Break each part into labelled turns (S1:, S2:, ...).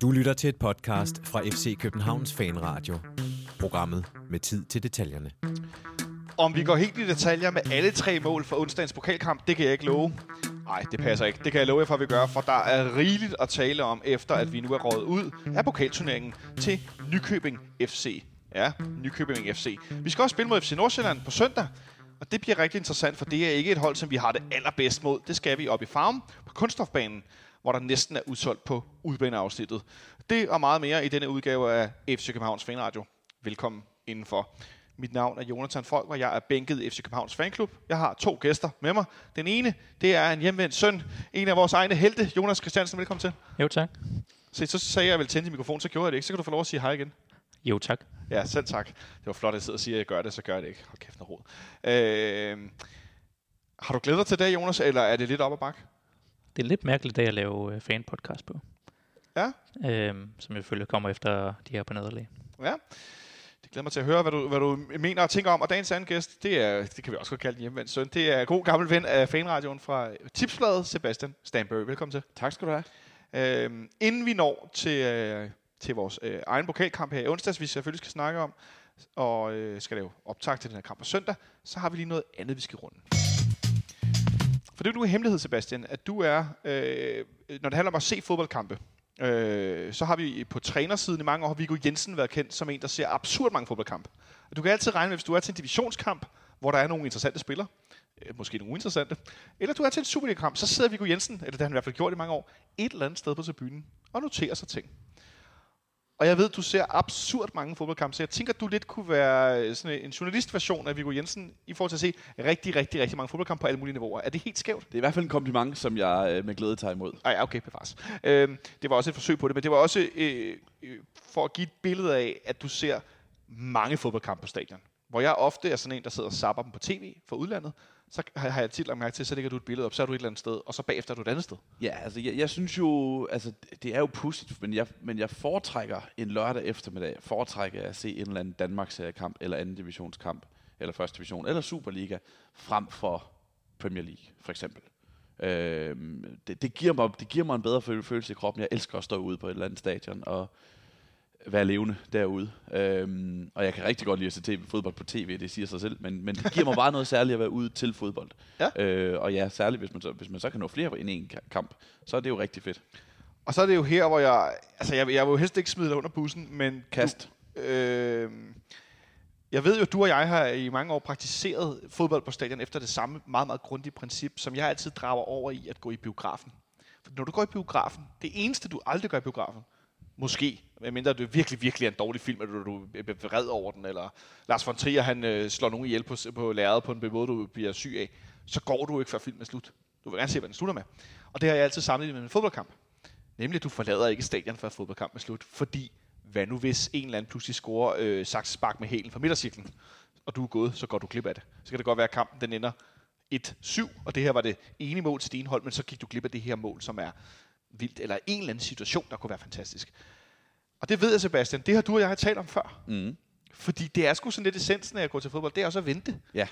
S1: Du lytter til et podcast fra FC Københavns Fanradio. Programmet med tid til detaljerne.
S2: Om vi går helt i detaljer med alle tre mål for onsdagens pokalkamp, det kan jeg ikke love. Nej, det passer ikke. Det kan jeg love jer for, at vi gør, for der er rigeligt at tale om, efter at vi nu er rådet ud af pokalturneringen til Nykøbing FC. Ja, Nykøbing FC. Vi skal også spille mod FC Nordsjælland på søndag, og det bliver rigtig interessant, for det er ikke et hold, som vi har det allerbedst mod. Det skal vi op i farm på kunststofbanen, hvor der næsten er udsolgt på udbaneafsnittet. Det og meget mere i denne udgave af FC Københavns Fanradio. Velkommen indenfor. Mit navn er Jonathan Folk, og jeg er bænket i FC Københavns Fanklub. Jeg har to gæster med mig. Den ene, det er en hjemvendt søn, en af vores egne helte, Jonas Christiansen. Velkommen til.
S3: Jo, tak.
S2: Se, så sagde jeg vel tænde mikrofon, så gjorde jeg det ikke. Så kan du få lov at sige hej igen.
S3: Jo, tak.
S2: Ja, selv tak. Det var flot, at jeg sidder og siger, at jeg gør det, så gør jeg det ikke. Hold kæft, noget rod. Øh, har du glædet dig til det, Jonas, eller er det lidt op ad bakke?
S3: Det er lidt mærkeligt dag at lave øh, fan-podcast på.
S2: Ja.
S3: Øhm, som jeg følger kommer efter de her på nederlag.
S2: Ja. Det glæder mig til at høre, hvad du, hvad du mener og tænker om. Og dagens anden gæst, det, er, det kan vi også godt kalde en hjemvendt søn. Det er god gammel ven af fanradioen fra Tipsbladet, Sebastian Stanbury. Velkommen til.
S4: Tak skal du have.
S2: Øhm, inden vi når til, øh, til vores øh, egen pokalkamp her i onsdags, vi selvfølgelig skal snakke om, og øh, skal lave optag til den her kamp på søndag, så har vi lige noget andet, vi skal runde. For det er jo nu en hemmelighed, Sebastian, at du er, øh, når det handler om at se fodboldkampe, øh, så har vi på trænersiden i mange år, Viggo Jensen været kendt som en, der ser absurd mange fodboldkampe. Og du kan altid regne med, hvis du er til en divisionskamp, hvor der er nogle interessante spillere, øh, måske nogle uinteressante, eller du er til en Superliga-kamp, så sidder Viggo Jensen, eller det har han i hvert fald gjort i mange år, et eller andet sted på tribunen og noterer sig ting. Og jeg ved, du ser absurd mange fodboldkampe, så jeg tænker, du lidt kunne være sådan en journalistversion af Viggo Jensen i forhold til at se rigtig, rigtig, rigtig mange fodboldkampe på alle mulige niveauer. Er det helt skævt?
S4: Det er i hvert fald en kompliment, som jeg øh, med glæde tager imod.
S2: Ej, okay, bevares. Øhm, det var også et forsøg på det, men det var også øh, øh, for at give et billede af, at du ser mange fodboldkampe på stadion. Hvor jeg ofte er sådan en, der sidder og zapper dem på tv for udlandet, så har har jeg tit lagt mærke til, så lægger du et billede op, så er du et eller andet sted, og så bagefter er du et andet sted.
S4: Ja, altså jeg, jeg synes jo, altså det er jo pudsigt, men jeg, men jeg foretrækker en lørdag eftermiddag, foretrækker jeg at se en eller anden Danmarks seriekamp, eller anden divisionskamp, eller første division, eller Superliga, frem for Premier League, for eksempel. Øhm, det, det, giver mig, det giver mig en bedre følelse i kroppen. Jeg elsker at stå ude på et eller andet stadion og være levende derude. Øhm, og jeg kan rigtig godt lide at se TV, fodbold på tv, det siger sig selv, men, men det giver mig bare noget særligt at være ude til fodbold.
S2: Ja.
S4: Øh, og ja, særligt hvis man, så, hvis man så kan nå flere end en ka- kamp, så er det jo rigtig fedt.
S2: Og så er det jo her, hvor jeg... Altså, jeg, jeg vil jo helst ikke smide dig under bussen, men...
S4: Kast.
S2: Du, øh, jeg ved jo, du og jeg har i mange år praktiseret fodbold på stadion efter det samme meget, meget grundige princip, som jeg altid drager over i at gå i biografen. For når du går i biografen, det eneste, du aldrig gør i biografen, måske, medmindre det virkelig, virkelig er en dårlig film, at du, du er vred over den, eller Lars von Trier, han øh, slår nogen ihjel på, på lærredet på en måde, du bliver syg af, så går du ikke, før filmen er slut. Du vil gerne se, hvad den slutter med. Og det har jeg altid sammenlignet med en fodboldkamp. Nemlig, at du forlader ikke stadion, før fodboldkampen er slut. Fordi, hvad nu hvis en eller anden pludselig scorer øh, saksespark med hælen fra midtercirklen, og du er gået, så går du glip af det. Så kan det godt være, at kampen den ender 1-7, og det her var det ene mål til din hold, men så gik du glip af det her mål, som er vildt, eller en eller anden situation, der kunne være fantastisk. Og det ved jeg, Sebastian, det har du og jeg talt om før.
S4: Mm.
S2: Fordi det er sgu sådan lidt essensen af at gå til fodbold, det er også at vente.
S4: Ja.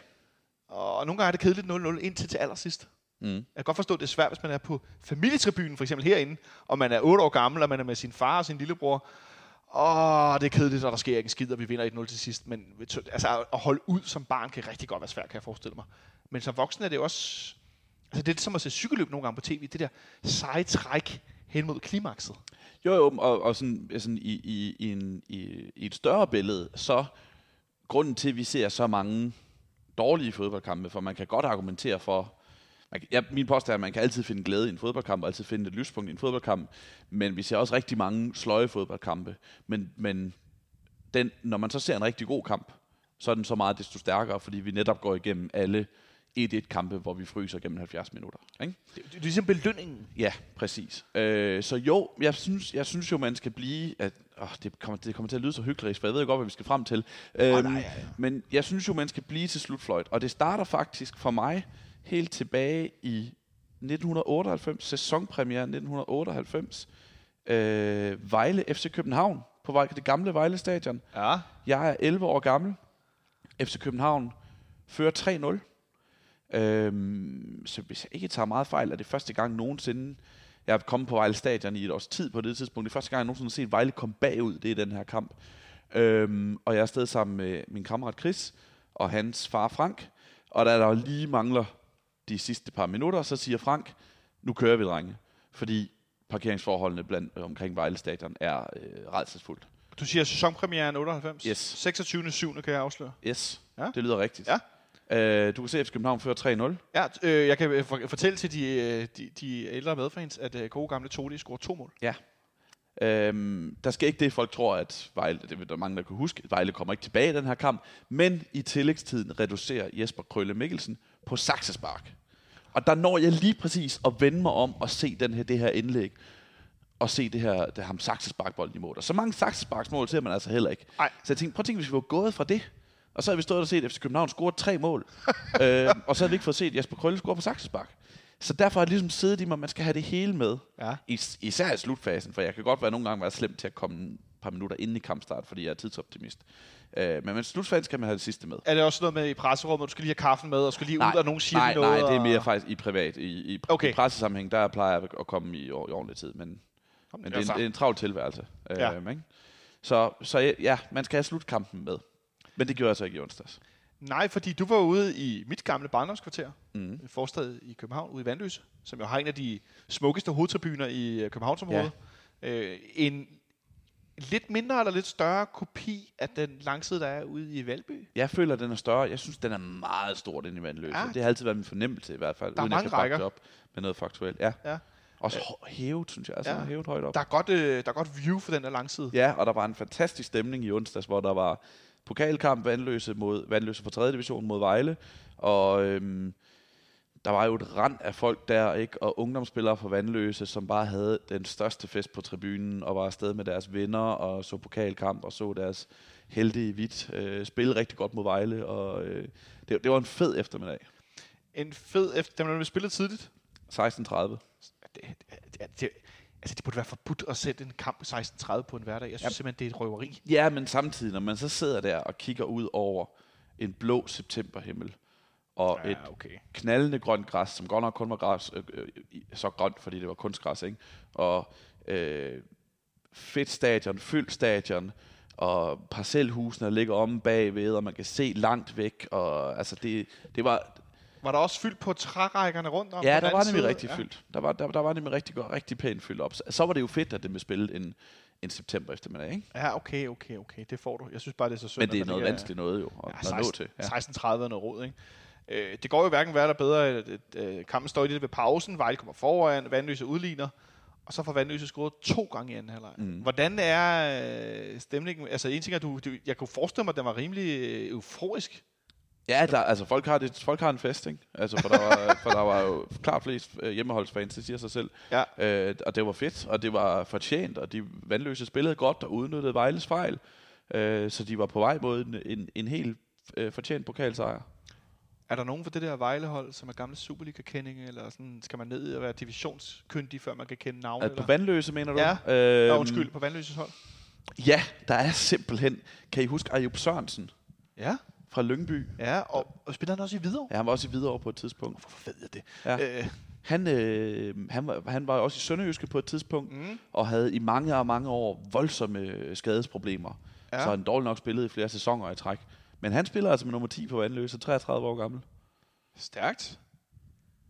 S2: Og nogle gange er det kedeligt 0-0 indtil til allersidst.
S4: Mm.
S2: Jeg kan godt forstå, at det er svært, hvis man er på familietribunen, for eksempel herinde, og man er 8 år gammel, og man er med sin far og sin lillebror. Åh, det er kedeligt, og der sker ikke en skid, og vi vinder 1-0 til sidst. Men altså, at holde ud som barn kan rigtig godt være svært, kan jeg forestille mig. Men som voksen er det også... Altså, det er som at se cykelløb nogle gange på tv. Det der seje træk hen mod klimakset.
S4: Jo, jo, og, og sådan, sådan i, i, i, en, i, i et større billede, så grunden til, at vi ser så mange dårlige fodboldkampe, for man kan godt argumentere for, man kan, ja, min påstand er, at man kan altid finde glæde i en fodboldkamp, og altid finde et lyspunkt i en fodboldkamp, men vi ser også rigtig mange sløje fodboldkampe. Men, men den, når man så ser en rigtig god kamp, så er den så meget desto stærkere, fordi vi netop går igennem alle 1-1-kampe, hvor vi fryser gennem 70 minutter. Ikke?
S2: Det, det er ligesom belønningen.
S4: Ja, præcis. Øh, så jo, jeg synes, jeg synes jo, man skal blive... At, åh, det, kommer, det kommer til at lyde så hyggeligt, for jeg ved jo godt, hvad vi skal frem til. Øhm,
S2: nej, ja, ja.
S4: Men jeg synes jo, man skal blive til slutfløjt. Og det starter faktisk for mig helt tilbage i 1998, sæsonpremiere 1998. Øh, Vejle FC København på Vej- det gamle Vejle Stadion.
S2: Ja.
S4: Jeg er 11 år gammel. FC København fører 3-0. Øhm, så hvis jeg ikke tager meget fejl, er det første gang nogensinde, jeg er kommet på Vejle Stadion i et års tid på det tidspunkt. Det er første gang, jeg nogensinde har set Vejle komme bagud, det er den her kamp. Øhm, og jeg er afsted sammen med min kammerat Chris og hans far Frank. Og da der lige mangler de sidste par minutter, så siger Frank, nu kører vi, drenge. Fordi parkeringsforholdene blandt, omkring Vejle Stadion er øh, redselsfuldt.
S2: Du siger sæsonpremieren 98?
S4: Yes.
S2: 26. 7. kan jeg afsløre.
S4: Yes,
S2: ja.
S4: det lyder rigtigt.
S2: Ja.
S4: Øh, du kan se, at FC København fører 3-0.
S2: Ja, øh, jeg kan øh, for- fortælle til de, øh, de, de ældre medfans, at øh, gode gamle Todi scorer to mål.
S4: Øhm, der skal ikke det, folk tror, at Vejle, det vil der mange, der kan huske, Vejle kommer ikke tilbage i den her kamp, men i tillægstiden reducerer Jesper Krølle Mikkelsen på saksespark. Og der når jeg lige præcis at vende mig om og se den her, det her indlæg, og se det her, det ham saksesparkbolden i mål. Og så mange saksesparksmål ser man altså heller ikke.
S2: Ej.
S4: Så jeg tænkte, prøv at tænke, hvis vi var gået fra det, og så havde vi stået og set FC København score tre mål, øh, og så havde vi ikke fået set Jesper Krølle score på saksespark. Så derfor har det ligesom siddet i mig, at man skal have det hele med.
S2: Ja.
S4: Is- især i slutfasen, for jeg kan godt være nogle gange være slem til at komme et par minutter inden i kampstart, fordi jeg er tidsoptimist. Øh, men med slutfasen skal man have det sidste med.
S2: Er det også noget med i presserummet, at du skal lige have kaffen med, og skal lige ud, og nogen siger
S4: nej,
S2: noget?
S4: nej, det er
S2: og-
S4: mere faktisk i privat. I, i,
S2: Okay.
S4: i pressesammenhæng, der plejer jeg at komme i, i ordentlig tid, men, men det, er en,
S2: Altså,
S4: det er en travl tilværelse.
S2: Ja.
S4: Øh, ikke? Så, så ja, man skal have slutkampen med. Men det gjorde jeg så ikke i onsdags.
S2: Nej, fordi du var ude i mit gamle barndomskvarter,
S4: Mm.
S2: forstad i København, ude i Vandløse, som jo har en af de smukkeste hovedtribuner i øh, Københavnsområdet. Ja. Øh, en lidt mindre eller lidt større kopi af den langside, der er ude i Valby.
S4: Jeg føler, at den er større. Jeg synes, den er meget stor, den i vandløse.
S2: Ja.
S4: Ja. Det har altid været min fornemmelse i hvert fald.
S2: Der er
S4: uden jeg
S2: mange
S4: kan bakke
S2: rækker.
S4: op med noget faktuelt. Ja.
S2: Ja.
S4: Også hævet, synes jeg. Altså
S2: ja.
S4: hævet højt op.
S2: Der er godt, øh, der er godt view for den der langside.
S4: Ja, og der var en fantastisk stemning i onsdags, hvor der var pokalkamp Vandløse mod Vandløse fra 3. division mod Vejle, og øhm, der var jo et rand af folk der, ikke? og ungdomsspillere fra Vandløse, som bare havde den største fest på tribunen, og var afsted med deres venner, og så pokalkamp, og så deres heldige hvidt øh, spille rigtig godt mod Vejle, og øh, det, det var en fed eftermiddag.
S2: En fed efter, dem der spillet tidligt.
S4: 16.30.
S2: Det, det, det, det, altså, det burde være forbudt at sætte en kamp 16.30 på en hverdag. Jeg synes
S4: Jamen.
S2: simpelthen, det er et røveri.
S4: Ja, men samtidig, når man så sidder der og kigger ud over en blå septemberhimmel, og et
S2: okay.
S4: knaldende grønt græs, som godt nok kun var græs, øh, øh, så grønt, fordi det var kunstgræs, ikke? Og øh, fedt stadion, fyldt stadion, og parcelhusene ligger om bagved, og man kan se langt væk, og altså det, det var,
S2: Var der også fyldt på trærækkerne rundt om?
S4: ja, der var nemlig rigtig
S2: Ja.
S4: fyldt. Der var, der, der var nemlig rigtig, rigtig pænt fyldt op. Så, så var det jo fedt, at det blev spillet en, en september eftermiddag, ikke?
S2: Ja, okay, okay, okay. Det får du. Jeg synes bare, det er så synd.
S4: Men det er noget vanskeligt noget jo, at,
S2: Ja,
S4: at nå
S2: 16,
S4: til. Ja.
S2: 16.30 er noget råd, ikke? Øh, det går jo hverken værre eller bedre, at, at kampen står i det ved pausen, Vejle kommer foran, Vandløse udligner, og så får Vandløse scoret to gange i anden halvleg. Mm. Hvordan er øh, stemningen? Altså en ting er, du, du, jeg kunne forestille mig, at den var rimelig øh, euforisk.
S4: Ja, der, altså folk har, det, folk har en fest, ikke? Altså, for, der var, for der var jo klart flest øh, hjemmeholdsfans, det siger sig selv.
S2: Ja.
S4: Øh, og det var fedt, og det var fortjent, og de vandløse spillede godt og udnyttede Vejles fejl. Øh, så de var på vej mod en, en, en helt øh, fortjent pokalsejr.
S2: Er der nogen for det der Vejlehold, som er gamle Superliga-kendinge, eller sådan, skal man ned og være divisionskyndig, før man kan kende navne?
S4: Altså, på
S2: eller?
S4: vandløse, mener du?
S2: Ja.
S4: Øh,
S2: Ja, undskyld, på Vandløses hold.
S4: Ja, der er simpelthen... Kan I huske Ayub Sørensen
S2: Ja,
S4: fra Lyngby?
S2: ja og, og spiller han også i Hvidovre?
S4: Ja, han var også i Hvidovre på et tidspunkt.
S2: Hvorfor ved jeg det?
S4: Ja.
S2: Øh,
S4: Han, øh, han, var, han var også i Sønderjyske på et tidspunkt,
S2: mm,
S4: og havde i mange og mange år voldsomme skadesproblemer.
S2: Ja.
S4: Ja. Så han dårligt nok spillet i flere sæsoner i træk. Men han spiller altså med nummer 10 på Vandløse, 33 år gammel.
S2: stærkt.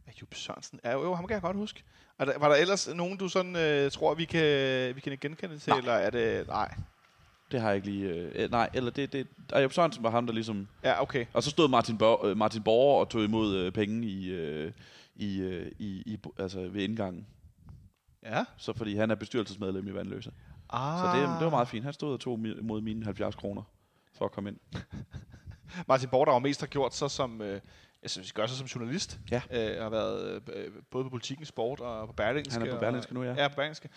S2: Ayub Sørensen. Ja, jo, ham kan jeg godt huske. Er der, var der ellers nogen, du sådan øh, tror, vi kan, vi kan genkende til,
S4: Nej.
S2: eller er det... Nej.
S4: Det har jeg ikke lige... Øh, nej, eller det... det Ayub Sørensen var ham, der ligesom...
S2: Ja, okay.
S4: Og så stod Martin, Borg, øh, Martin Borger og tog imod øh, penge i, øh, i, øh, i, i, altså ved indgangen.
S2: Ja.
S4: Så fordi han er bestyrelsesmedlem i Vandløse.
S2: Ah.
S4: Så det, det var meget fint. Han stod og tog imod mine 70 kroner for at komme ind.
S2: Martin Borg, der jo mest har gjort sig som... Øh, jeg synes, gør sig som journalist.
S4: Ja.
S2: Øh, har været øh, både på Politiken Sport og på Berlingske.
S4: Han er på Berlingske nu, ja.
S2: Ja, på Berlingske.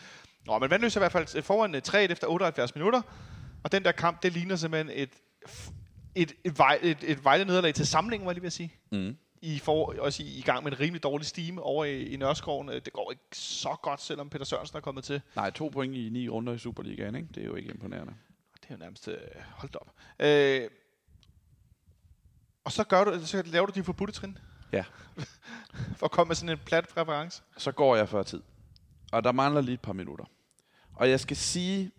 S2: Nå, men Vandløse er i hvert fald foran øh, 3 efter 78 minutter. Og den der kamp, det ligner simpelthen et, et, et, vej, et, et Vejle nederlag til samlingen, var jeg lige ved at sige.
S4: Mm.
S2: I får også i, i gang med en rimelig dårlig stime over i, i Nørreskoven. Øh, Det går ikke så godt, selvom Peter Sørensen er kommet til.
S4: Nej, to point i ni runder i Superligaen, ikke? Det er jo ikke imponerende.
S2: Det er jo nærmest... Øh, hold op. Øh, og så, gør du, så laver du de forbudte trin.
S4: Ja.
S2: For at komme med sådan en plat præference.
S4: Så går jeg før tid. Og der mangler lige et par minutter. Og jeg skal sige,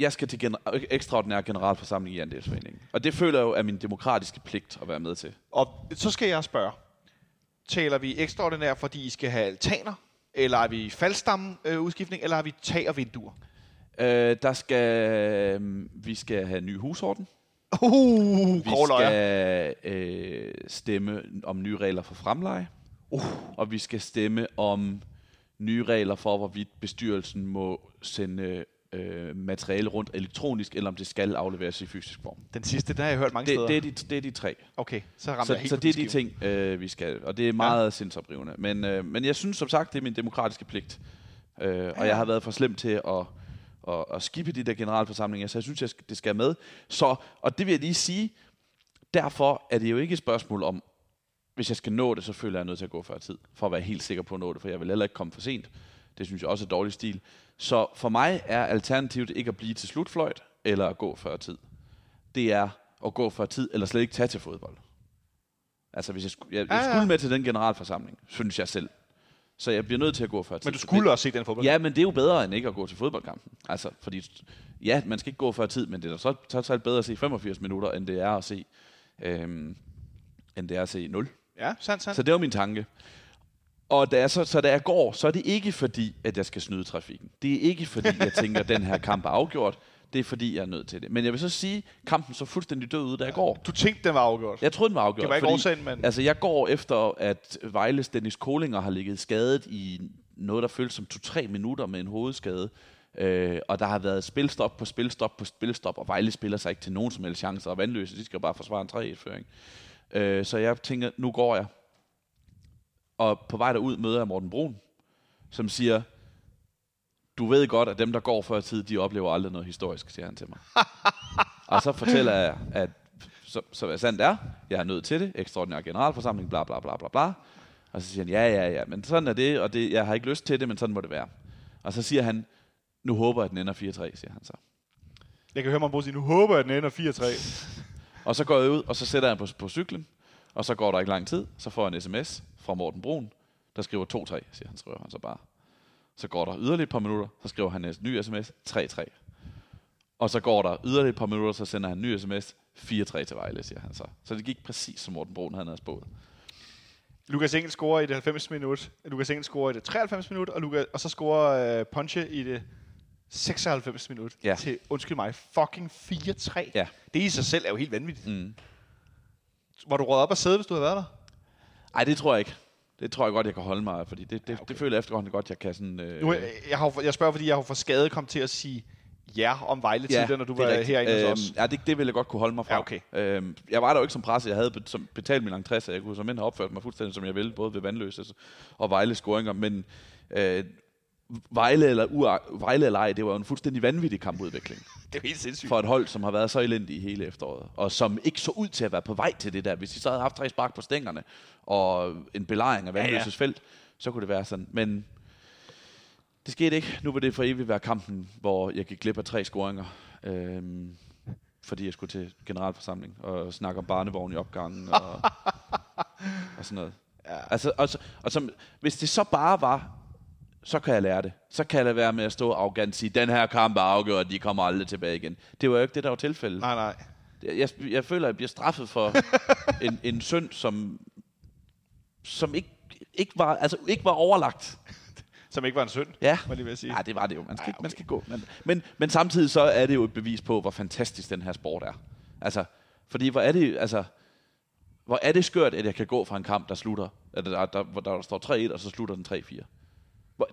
S4: jeg skal til gener- ekstraordinær generalforsamling i andelsforeningen. Og det føler jeg jo er min demokratiske pligt at være med til.
S2: Og så skal jeg spørge. Taler vi ekstraordinær, fordi I skal have altaner? Eller er vi faldstamme øh? Eller har vi tag og vinduer?
S4: Øh, der skal, øh, vi skal have ny husorden.
S2: Uh,
S4: Vi skal øh, stemme om nye regler for fremleje. Uh. Og vi skal stemme om nye regler for, hvorvidt bestyrelsen må sende øh, materiale rundt elektronisk, eller om det skal afleveres i fysisk form.
S2: Den sidste, der har jeg hørt mange
S4: Det,
S2: steder.
S4: det, er de, det er de tre.
S2: Okay, så rammer
S4: Så,
S2: jeg helt
S4: så det er de ting, øh, vi skal. Og det er meget ja. sindsoprivende. Men, øh, men jeg synes som sagt, det er min demokratiske pligt. Øh, og jeg har været for slem til at, at, at skippe de der generalforsamlinger, så jeg synes, jeg skal, det skal med. Så, og det vil jeg lige sige, derfor er det jo ikke et spørgsmål om, hvis jeg skal nå det, så føler jeg nødt til at gå før tid, for at være helt sikker på at nå det, for jeg vil heller ikke komme for sent. Det synes jeg også er dårlig stil. Så for mig er alternativet ikke at blive til slutfløjt, eller at gå før tid. Det er at gå før tid, eller slet ikke tage til fodbold. Altså, hvis jeg, skulle, jeg, jeg
S2: Ja, ja.
S4: skulle med til den generalforsamling, synes jeg selv. Så jeg bliver nødt til at gå før tid.
S2: Men du skulle også se den fodbold.
S4: Ja, men det er jo bedre end ikke at gå til fodboldkampen. Altså, fordi, ja, man skal ikke gå før tid, men det er da så trods alt bedre at se 85 minutter, end det er at se, øhm, end det er at se 0.
S2: Ja, sandt, sandt.
S4: Så det var min tanke. Og da jeg så, så da jeg går, så er det ikke fordi, at jeg skal snyde trafikken. Det er ikke fordi, jeg tænker, at den her kamp er afgjort. Det er fordi, jeg er nødt til det. Men jeg vil så sige, at kampen så fuldstændig død ud, da jeg går.
S2: Du tænkte, den var afgjort.
S4: Jeg troede, den var afgjort.
S2: Det var ikke
S4: fordi,
S2: årsagen, men-
S4: Altså, jeg går efter, at Vejles Dennis Kolinger har ligget skadet i noget, der føles som 2-3 minutter med en hovedskade. Øh, og der har været spilstop på spilstop på spilstop, og Vejle spiller sig ikke til nogen som helst chancer. Og vandløse, de skal jo bare forsvare en 3-1-føring. Øh, så jeg tænker, nu går jeg. Og på vej derud møder jeg Morten Brun, som siger, du ved godt, at dem, der går før tid, de oplever aldrig noget historisk, siger han til mig. og så fortæller jeg, at så, så hvad sandt er, jeg er nødt til det, ekstraordinær generalforsamling, bla bla bla bla bla. Og så siger han, ja, ja, ja, men sådan er det, og det, jeg har ikke lyst til det, men sådan må det være. Og så siger han, nu håber jeg, at den ender 4-3, siger han så.
S2: Jeg kan høre mig sige, nu håber jeg, at den ender 4-3.
S4: Og så går jeg ud, og så sætter jeg på, på cyklen, og så går der ikke lang tid, så får jeg en sms fra Morten Brun, der skriver 2-3, siger han, skriver han så bare. Så går der yderligere et par minutter, så skriver han en ny sms, 3-3. Og så går der yderligere et par minutter, så sender han en ny sms, 4-3 til Vejle, siger han så. Så det gik præcis, som Morten Brun havde spået.
S2: Lukas Engel scorer i det 90 minut. Lukas Engel scorer i det 93 minut, og, Lukas, og så scorer øh, Ponche i det 96 minut.
S4: Ja.
S2: Til, undskyld mig, fucking 4-3.
S4: Ja.
S2: Det i sig selv er jo helt vanvittigt.
S4: Mm.
S2: Var du råd op og sidde, hvis du havde været der?
S4: Ej, det tror jeg ikke. Det tror jeg godt, jeg kan holde mig, fordi det, det, ja, okay. det føler jeg efterhånden godt, jeg kan sådan... Øh,
S2: Nu, jeg, jeg, har, jeg spørger, fordi jeg har for skade kom til at sige ja om Vejle ja, tidligere, når du var
S4: rigtigt.
S2: herinde hos os.
S4: Ja, det, det ville jeg godt kunne holde mig fra.
S2: Ja, okay.
S4: Øhm, jeg var der jo ikke som presse. Jeg havde som, betalt min entré, så jeg kunne som have opført mig fuldstændig, som jeg ville, både ved Vandløse og Vejle scoringer. Men øh, Vejle eller, ua- Vejle eller ej, det var jo en fuldstændig vanvittig kampudvikling
S2: Det er helt sindssygt.
S4: for et hold, som har været så elendig i hele efteråret, og som ikke så ud til at være på vej til det der. Hvis de så havde haft tre spark på stængerne, og en belejring af Vandløses
S2: Ja, ja.
S4: felt, så kunne det være sådan. Men det skete ikke. Nu vil det for evigt være kampen, hvor jeg gik glip af tre scoringer. Øhm, fordi jeg skulle til generalforsamling og snakke om barnevogn i opgangen og, og sådan noget.
S2: Ja.
S4: Altså, og, og som, hvis det så bare var, så kan jeg lære det. Så kan jeg lade være med at stå arrogant og sige, den her kamp er afgjort, de kommer aldrig tilbage igen. Det var jo ikke det, der var tilfældet.
S2: Nej, nej.
S4: Jeg, jeg, føler, at jeg bliver straffet for en, en synd, som, som ikke, ikke, var, altså, ikke var overlagt.
S2: Som ikke var en synd,
S4: Ja.
S2: jeg lige ved at sige.
S4: Nej, det var det jo. Man skal,
S2: Ej,
S4: ikke, man
S2: okay.
S4: skal gå. Men, men, men samtidig så er det jo et bevis på, hvor fantastisk den her sport er. Altså, fordi hvor er det, altså, hvor er det skørt, at jeg kan gå fra en kamp, der slutter, der, der, hvor der står 3-1, og så slutter den 3-4.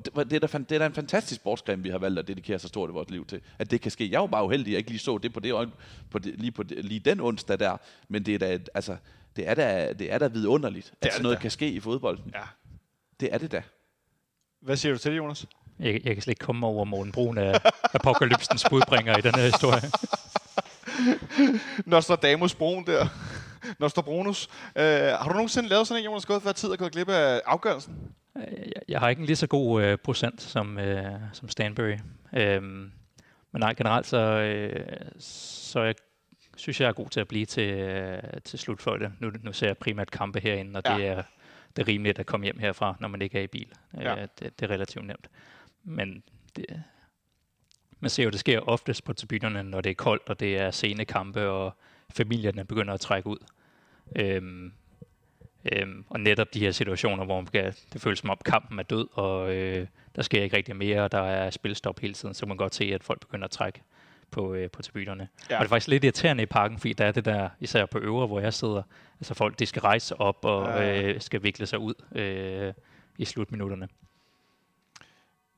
S4: Det- er, da, det er da en fantastisk sportsgren, vi har valgt at dedikere så stort i vores liv til. At det kan ske. Jeg er jo bare uheldig, at jeg ikke lige så det på det øje, på det, lige, på det, lige den onsdag der. Men det er da, altså, det er da, det er da vidunderligt, at sådan noget
S2: da.
S4: kan ske i fodbolden.
S2: Ja.
S4: Det er det da.
S2: Hvad siger du til det, Jonas?
S3: Jeg, jeg kan slet ikke komme over Morten Brun af apokalypsens budbringer i den her historie.
S2: Nostradamus Brun der. Nostrabronus. Øh, har du nogensinde lavet sådan en, Jonas, gået før tid og gået glip af afgørelsen?
S3: Jeg, jeg har ikke en lige så god øh, procent som, øh, som Stanbury. Øhm, men nej, generelt så, øh, så jeg synes jeg er god til at blive til, øh, til slutfløjte. Nu, nu ser jeg primært kampe herinde, og
S2: Ja.
S3: det er det er rimeligt at komme hjem herfra, når man ikke er i bil.
S2: Ja.
S3: Ja. Det, det er relativt nemt. Men det, man ser jo, det sker oftest på tribunerne, når det er koldt, og det er sene kampe, og familierne begynder at trække ud. Øhm, øhm, og netop de her situationer, hvor man kan, det føles som om kampen er død, og øh, der sker ikke rigtig mere, og der er spilstop hele tiden, så kan man godt se, at folk begynder at trække på, øh, på tribunerne.
S2: Ja.
S3: Og det er faktisk lidt irriterende i parken, fordi der er det der, især på øvre, hvor jeg sidder, altså folk, de skal rejse op og
S2: ja.
S3: øh, skal vikle sig ud øh, i slutminutterne.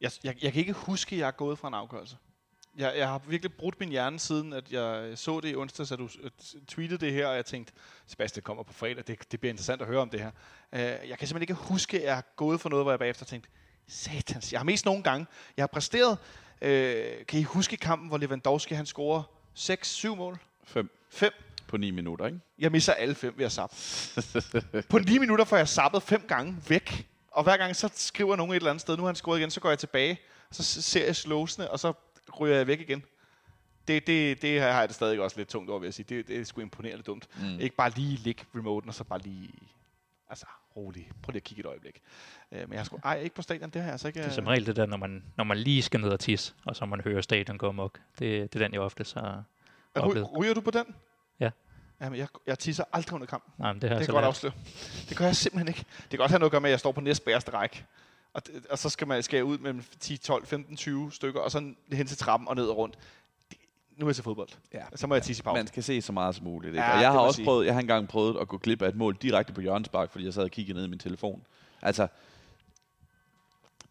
S2: Jeg, jeg, jeg kan ikke huske, at jeg er gået fra en afgørelse. Jeg, jeg har virkelig brudt min hjerne siden, at jeg så det i onsdag, så du øh, tweetede det her, og jeg tænkte, Sebastian kommer på fredag, det, det bliver interessant at høre om det her. Uh, jeg kan simpelthen ikke huske, at jeg er gået for noget, hvor jeg bagefter tænkte, satans, jeg har mest nogle gange. Jeg har præsteret, uh, kan I huske kampen, hvor Lewandowski han scorer 6-7 mål?
S4: Fem
S2: 5.
S4: på 9 minutter, ikke?
S2: Jeg misser alle fem ved at zappe. på 9 minutter får jeg zappet fem gange væk. Og hver gang så skriver nogen et eller andet sted, nu har han scoret igen, så går jeg tilbage, så ser jeg slåsene, og så ryger jeg væk igen. Det, det, det har jeg det stadig også lidt tungt over, vil jeg sige. Det, det er sgu imponerende dumt. Mm. Ikke bare lige ligge remoten, og så bare lige... Altså, rolig. Prøv lige at kigge et øjeblik. Uh, men jeg skulle ej, ikke på stadion, det jeg altså ikke...
S3: Det er som regel det der, når man, når man lige skal ned og tisse, og så man hører stadion gå amok. Det, det er den, jeg ofte så oplevet.
S2: ryger du på den?
S3: Ja.
S2: Jamen, jeg, jeg tisser aldrig under kampen.
S3: Nej, men det har
S2: Det
S3: jeg
S2: kan godt afsløre. Det gør jeg simpelthen ikke. Det kan godt have noget at gøre med, at jeg står på næstbærste række. Og, og så skal, man, jeg ud mellem 10, 12, 15, 20 stykker, og så hen til trappen og ned og rundt. Det, nu er jeg til fodbold.
S4: Ja.
S2: Så må jeg tisse i pausen.
S4: Man skal se så meget som muligt. Ikke?
S2: Ja,
S4: og jeg har også
S2: sige.
S4: prøvet, jeg har engang prøvet at gå glip af et mål direkte på hjørnespark, fordi jeg sad og kiggede ned i min telefon. Altså,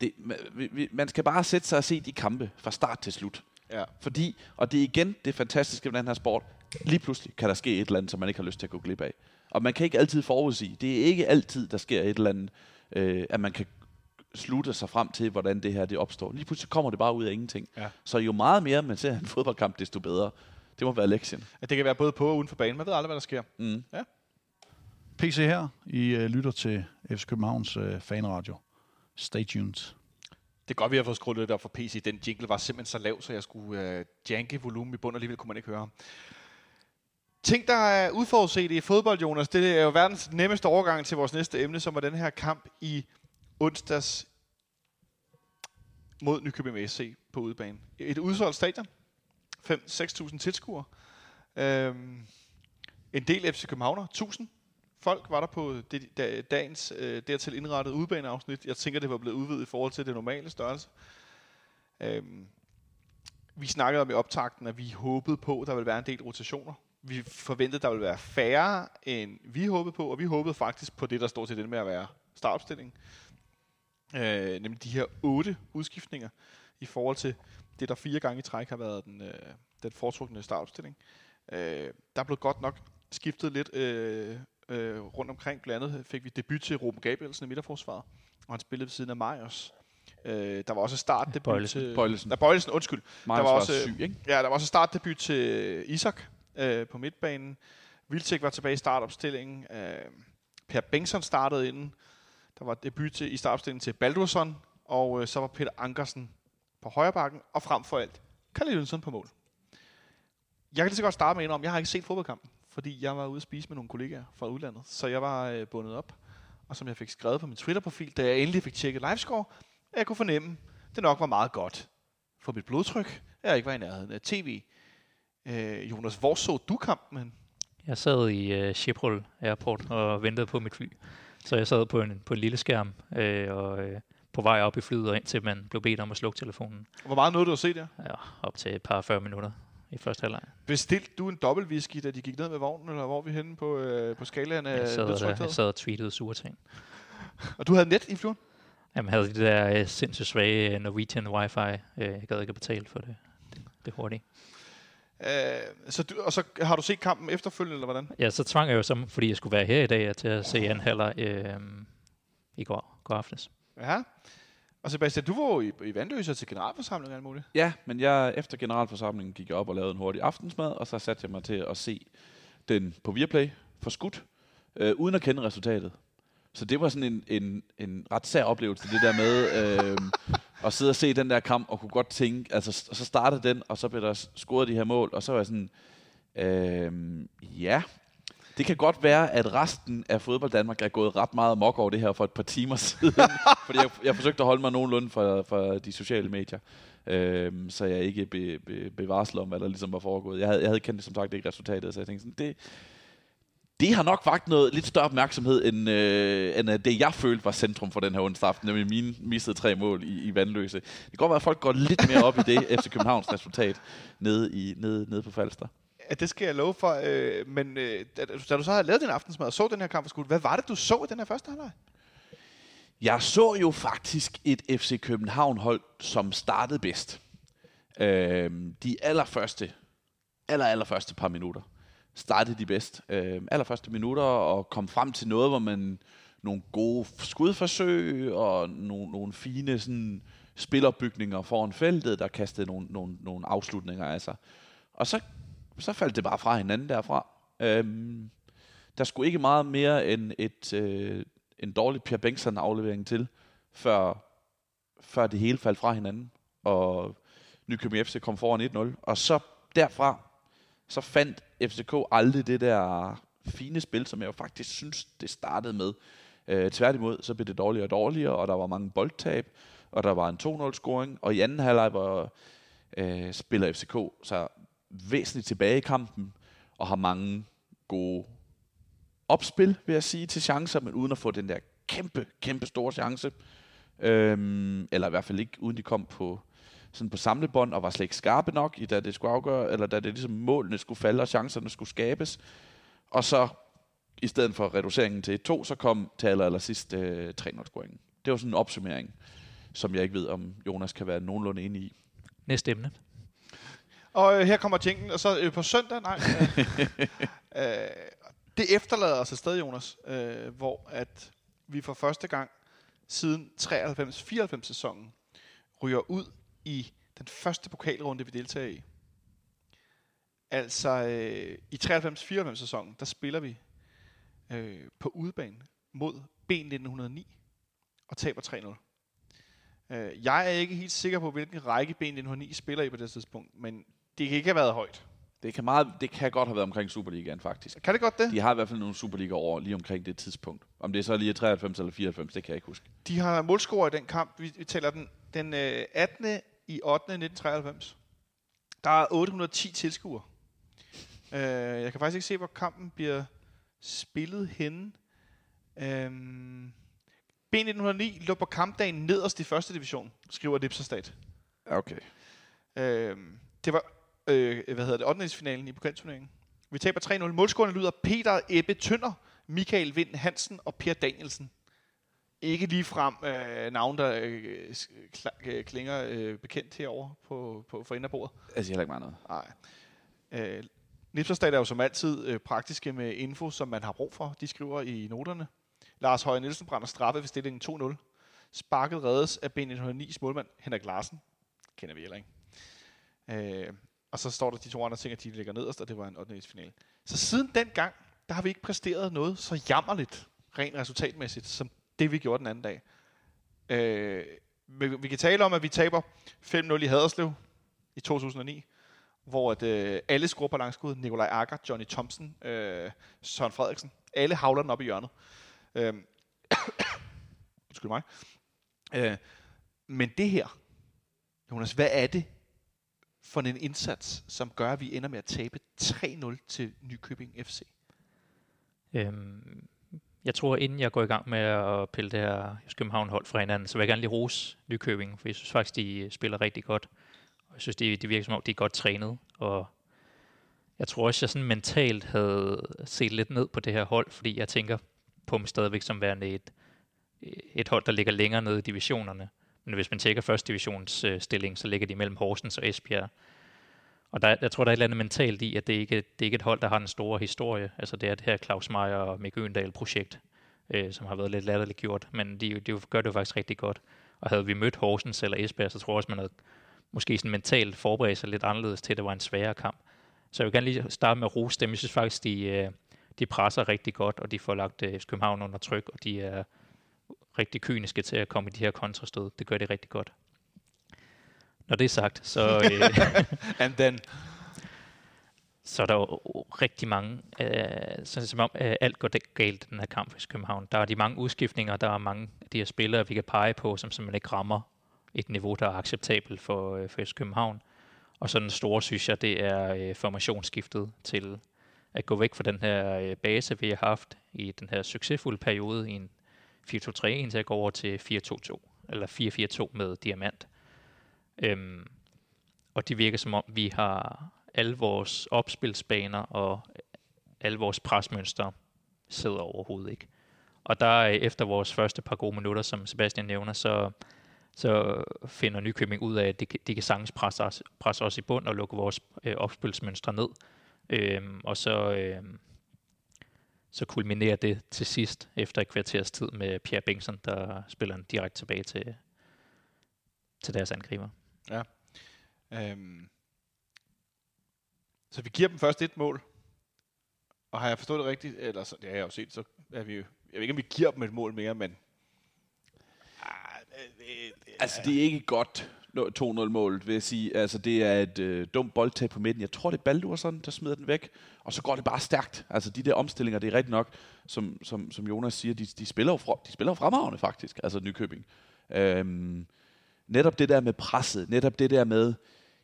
S4: det, ma- vi- vi- man skal bare sætte sig og se de kampe fra start til slut.
S2: Ja.
S4: Fordi, og det er igen det fantastiske ved den her sport, lige pludselig kan der ske et eller andet, som man ikke har lyst til at gå glip af. Og man kan ikke altid forudsige. Det er ikke altid, der sker et eller andet, øh, at man kan slutte sig frem til, hvordan det her det opstår. Lige pludselig kommer det bare ud af ingenting.
S2: Ja.
S4: Så jo meget mere man ser en fodboldkamp, desto bedre. Det må være lektien.
S2: At det kan være både på og uden for banen. Man ved aldrig, hvad der sker.
S4: Mm.
S5: PC her. I uh, lytter til FC Københavns uh, fanradio. Stay tuned.
S2: Det er godt, vi har fået skruet lidt op for PC. Den jingle var simpelthen så lav, så jeg skulle øh, janke volumen i bund, og alligevel kunne man ikke høre ham. Ting, der er udforudset i fodbold, Jonas, det er jo verdens nemmeste overgang til vores næste emne, som var den her kamp i onsdags mod Nykøbing SC på udebane. Et udsolgt stadion. 5-6.000 tilskuere. Øhm, en del FC Københavner. 1000 folk var der på det, der, dagens øh, dertil indrettede udebaneafsnit. Jeg tænker, det var blevet udvidet i forhold til det normale størrelse. Øhm, vi snakkede om i optakten, at vi håbede på, at der ville være en del rotationer. Vi forventede, at der ville være færre, end vi håbede på, og vi håbede faktisk på det, der står til det med at være startopstillingen. Øh, nemlig de her otte udskiftninger i forhold til det, der fire gange i træk har været den, øh, den foretrukne startopstilling. Øh, der blev godt nok skiftet lidt øh, øh, rundt omkring. Blandt andet fik vi debut til Ruben Gabrielsen i midterforsvaret, og han spillede ved siden af Majers. Øh, der var også startdebut
S3: Bøjlesen.
S2: til...
S4: Bøjlesen.
S2: Nej, Bøjlesen, undskyld.
S4: Marius
S2: var
S4: var,
S2: også, øh,
S4: syg, ikke?
S2: Ja, der var også startdebut til Isak øh, på midtbanen. Vilcek var tilbage i startopstillingen. Øh, per Bengtsson startede inden. Der var debut til, i startopstillingen til Baldursson. Og øh, så var Peter Ankersen på højre bakken. Og frem for alt, Kalle Jønsson på mål. Jeg kan lige så godt starte med en om, jeg har ikke set fodboldkampen. Fordi jeg var ude at spise med nogle kollegaer fra udlandet. Så jeg var øh, bundet op. Og som jeg fik skrevet på min Twitter-profil, da jeg endelig fik tjekket livescore, at jeg kunne fornemme, at det nok var meget godt for mit blodtryk, at jeg ikke var i nærheden af tv. Øh, Jonas, hvor så du kampen?
S3: Jeg sad i øh, Schiphol Airport og ventede på mit fly. Så jeg sad på en, på en lille skærm øh, og øh, på vej op i flyet, og indtil man blev bedt om at slukke telefonen.
S2: Hvor meget nåede du at se der?
S3: Ja, op til et par 40 minutter i første halvleg.
S2: Bestilte du en dobbelt whisky, da de gik ned med vognen, eller hvor er vi henne på, øh, på skalaen af
S3: Jeg sad, der,
S2: nedtrykthed?
S3: jeg sad og tweetede sure ting.
S2: Og du havde net i flyveren?
S3: Jamen, havde de der øh, sindssygt svage øh, Norwegian wifi. Øh, jeg gad ikke at betale for det, det, det hurtigt.
S2: Øh, så du, og så har du set kampen efterfølgende, eller hvordan?
S3: Ja, så tvang jeg jo som, fordi jeg skulle være her i dag, til at se en halvleg øh, i går, går aftes.
S2: Ja. Og Sebastian, du var jo i, i Vandløse til generalforsamling og alt muligt.
S4: Ja, men jeg efter generalforsamlingen gik jeg op og lavede en hurtig aftensmad, og så satte jeg mig til at se den på Viaplay for skudt, øh, uden at kende resultatet. Så det var sådan en, en, en ret sær oplevelse, det der med øh, og sidde og se den der kamp, og kunne godt tænke, altså og så startede den, og så blev der scoret de her mål, og så var jeg sådan, øh, ja, det kan godt være, at resten af fodbold Danmark er gået ret meget mok over det her for et par timer siden. fordi jeg, jeg forsøgte at holde mig nogenlunde fra, fra de sociale medier. øh, så jeg ikke be, be, bevarsler om, hvad der ligesom var foregået. Jeg havde, jeg havde kendt det som sagt ikke resultatet, så jeg tænkte sådan, det, det har nok vagt noget lidt større opmærksomhed, end, øh, end øh, det, jeg følte var centrum for den her onsdag aften, nemlig mine mistede tre mål i, i vandløse. Det kan godt være, at folk går lidt mere op i det, efter Københavns resultat, nede, i, nede, nede på Falster.
S2: Ja, det skal jeg love for. Øh, men øh, da, da du så havde lavet din aftensmad og så den her kamp for skole, hvad var det, du så i den her første halvleg?
S4: Jeg så jo faktisk et FC København-hold, som startede bedst. Øh, de allerførste, aller, allerførste par minutter startede de bedst. Øh, allerførste minutter og kom frem til noget, hvor man nogle gode skudforsøg og nogle, nogle fine sådan, spillerbygninger foran feltet, der kastede nogle, nogle, nogle afslutninger af sig. Og så, så faldt det bare fra hinanden derfra. Øhm, der skulle ikke meget mere end et, øh, en dårlig Pierre Bengtsson aflevering til, før, før det hele faldt fra hinanden, og Nykøbing FC kom foran 1-0. Og så derfra, så fandt FCK aldrig det der fine spil, som jeg jo faktisk synes, det startede med. Øh, tværtimod, så blev det dårligere og dårligere, og der var mange boldtab, og der var en 2-0-scoring, og i anden halvleg var, øh, spiller FCK så væsentligt tilbage i kampen, og har mange gode opspil, vil jeg sige, til chancer, men uden at få den der kæmpe, kæmpe store chance. Øhm, eller i hvert fald ikke, uden de kom på, sådan på samlebånd, og var slet ikke skarpe nok, i da det skulle afgøre, eller da det ligesom målene skulle falde, og chancerne skulle skabes. Og så, i stedet for reduceringen til 1-2, så kom til aller, aller sidst øh, 3-0-scoringen. Det var sådan en opsummering, som jeg ikke ved, om Jonas kan være nogenlunde enig i.
S3: Næste emne.
S2: Og øh, her kommer jinken, og så øh, på søndag, nej. øh, øh, det efterlader os et sted, Jonas, øh, hvor at vi for første gang siden 93-94 sæsonen ryger ud i den første pokalrunde, vi deltager i. Altså øh, i 93-94 sæsonen, der spiller vi øh, på udebane mod B1909 og taber 3-0. Øh, jeg er ikke helt sikker på, hvilken række B1909 spiller i på det tidspunkt, men det kan ikke have været højt.
S4: Det kan, meget, det kan godt have været omkring Superligaen, faktisk.
S2: Kan det godt det?
S4: De har i hvert fald nogle Superliga over lige omkring det tidspunkt. Om det er så lige 93 eller 94, det kan jeg ikke huske.
S2: De har målscorer i den kamp. Vi, vi taler den, den øh, 18. i 8. 1993. Der er 810 tilskuere. Øh, jeg kan faktisk ikke se, hvor kampen bliver spillet henne. Øh, B1909 lå på kampdagen nederst i første division, skriver Lipserstat.
S4: Okay.
S2: Øh, det var øh, hvad hedder det, 8. finalen i pokalturneringen. Vi taber 3-0. Målscorerne lyder Peter Ebbe Tønder, Michael Vind Hansen og Per Danielsen. Ikke lige frem øh, navn, der øh, kl- klinger øh, bekendt herover på, på for bordet.
S4: Jeg siger heller ikke meget noget.
S2: Nej. Øh, Nipserstat er jo som altid øh, praktiske med info, som man har brug for. De skriver i noterne. Lars Høje Nielsen brænder straffe ved stillingen 2-0. Sparket reddes af B1909's målmand Henrik Larsen. Kender vi heller ikke. Øh, og så står der de to andre ting, at de ligger nederst, og det var en 8. finale. Så siden den gang, der har vi ikke præsteret noget så jammerligt, rent resultatmæssigt, som det vi gjorde den anden dag. Øh, vi vi kan tale om, at vi taber 5-0 i Haderslev i 2009, hvor at, øh, alle skruer på langskud. Nikolaj Akker, Johnny Thompson, øh, Søren Frederiksen. Alle havler den op i hjørnet. Øh, undskyld mig. Øh, men det her, Jonas, hvad er det, for en indsats, som gør, at vi ender med at tabe 3-0 til Nykøbing FC?
S3: Øhm, jeg tror, inden jeg går i gang med at pille det her København hold fra hinanden, så vil jeg gerne lige rose Nykøbing, for jeg synes faktisk, de spiller rigtig godt. Og jeg synes, det, det virker som om, de er godt trænet, og jeg tror også, jeg sådan mentalt havde set lidt ned på det her hold, fordi jeg tænker på dem stadigvæk som værende et, et hold, der ligger længere nede i divisionerne. Men hvis man tjekker første divisionsstilling, øh, så ligger de mellem Horsens og Esbjerg. Og der, jeg tror, der er et eller andet mentalt i, at det ikke det er ikke et hold, der har en stor historie. Altså det er det her Claus Meier og Mikke Øendal-projekt, øh, som har været lidt latterligt gjort. Men de, de gør det jo faktisk rigtig godt. Og havde vi mødt Horsens eller Esbjerg, så tror jeg også, man havde måske sådan mentalt forberedt sig lidt anderledes til, at det var en sværere kamp. Så jeg vil gerne lige starte med at rose dem. Jeg synes faktisk, de, øh, de presser rigtig godt, og de får lagt FC København under tryk, og de er rigtig kyniske til at komme i de her kontrastød. Det gør det rigtig godt. Når det er sagt, så...
S2: øh, And then...
S3: så er der jo rigtig mange, øh, sådan som om øh, alt går det- galt den her kamp i København. Der er de mange udskiftninger, der er mange af de her spillere, vi kan pege på, som simpelthen ikke rammer et niveau, der er acceptabelt for, øh, for FC København. Og så den store, synes jeg, det er øh, formationsskiftet til at gå væk fra den her øh, base, vi har haft i den her succesfulde periode i en 4-2-3-1, til at gå over til 4-2-2, eller 4-4-2 med diamant. Øhm, og det virker som om, vi har alle vores opspilsbaner og alle vores presmønstre sidder overhovedet ikke. Og der øh, efter vores første par gode minutter, som Sebastian nævner, så, så finder Nykøbing ud af, at de, de kan sagtens presse os, presse os i bund og lukke vores øh, opspilsmønstre ned. Øhm, og så, øhm, så kulminerer det til sidst efter et kvarters tid med Pierre Bengtsson, der spiller en direkte tilbage til, til deres angriber.
S2: Øhm. Så vi giver dem først et mål. Og har jeg forstået det rigtigt? Eller så, det har jeg jo set, så er vi jo... Jeg ved ikke, om vi giver dem et mål mere, men... Ah, det, det,
S4: Altså, det er ikke godt nå- 2-0-mål, vil jeg sige. Altså, det er et øh, dumt boldtab på midten. Jeg tror, det er Baldursson, der smider den væk. Og så går det bare stærkt. Altså, de der omstillinger, det er rigtigt nok, som, som, som Jonas siger, de, de, spiller jo fra, de spiller jo fremragende, faktisk. Altså, Nykøbing. Øhm, netop det der med presset, netop det der med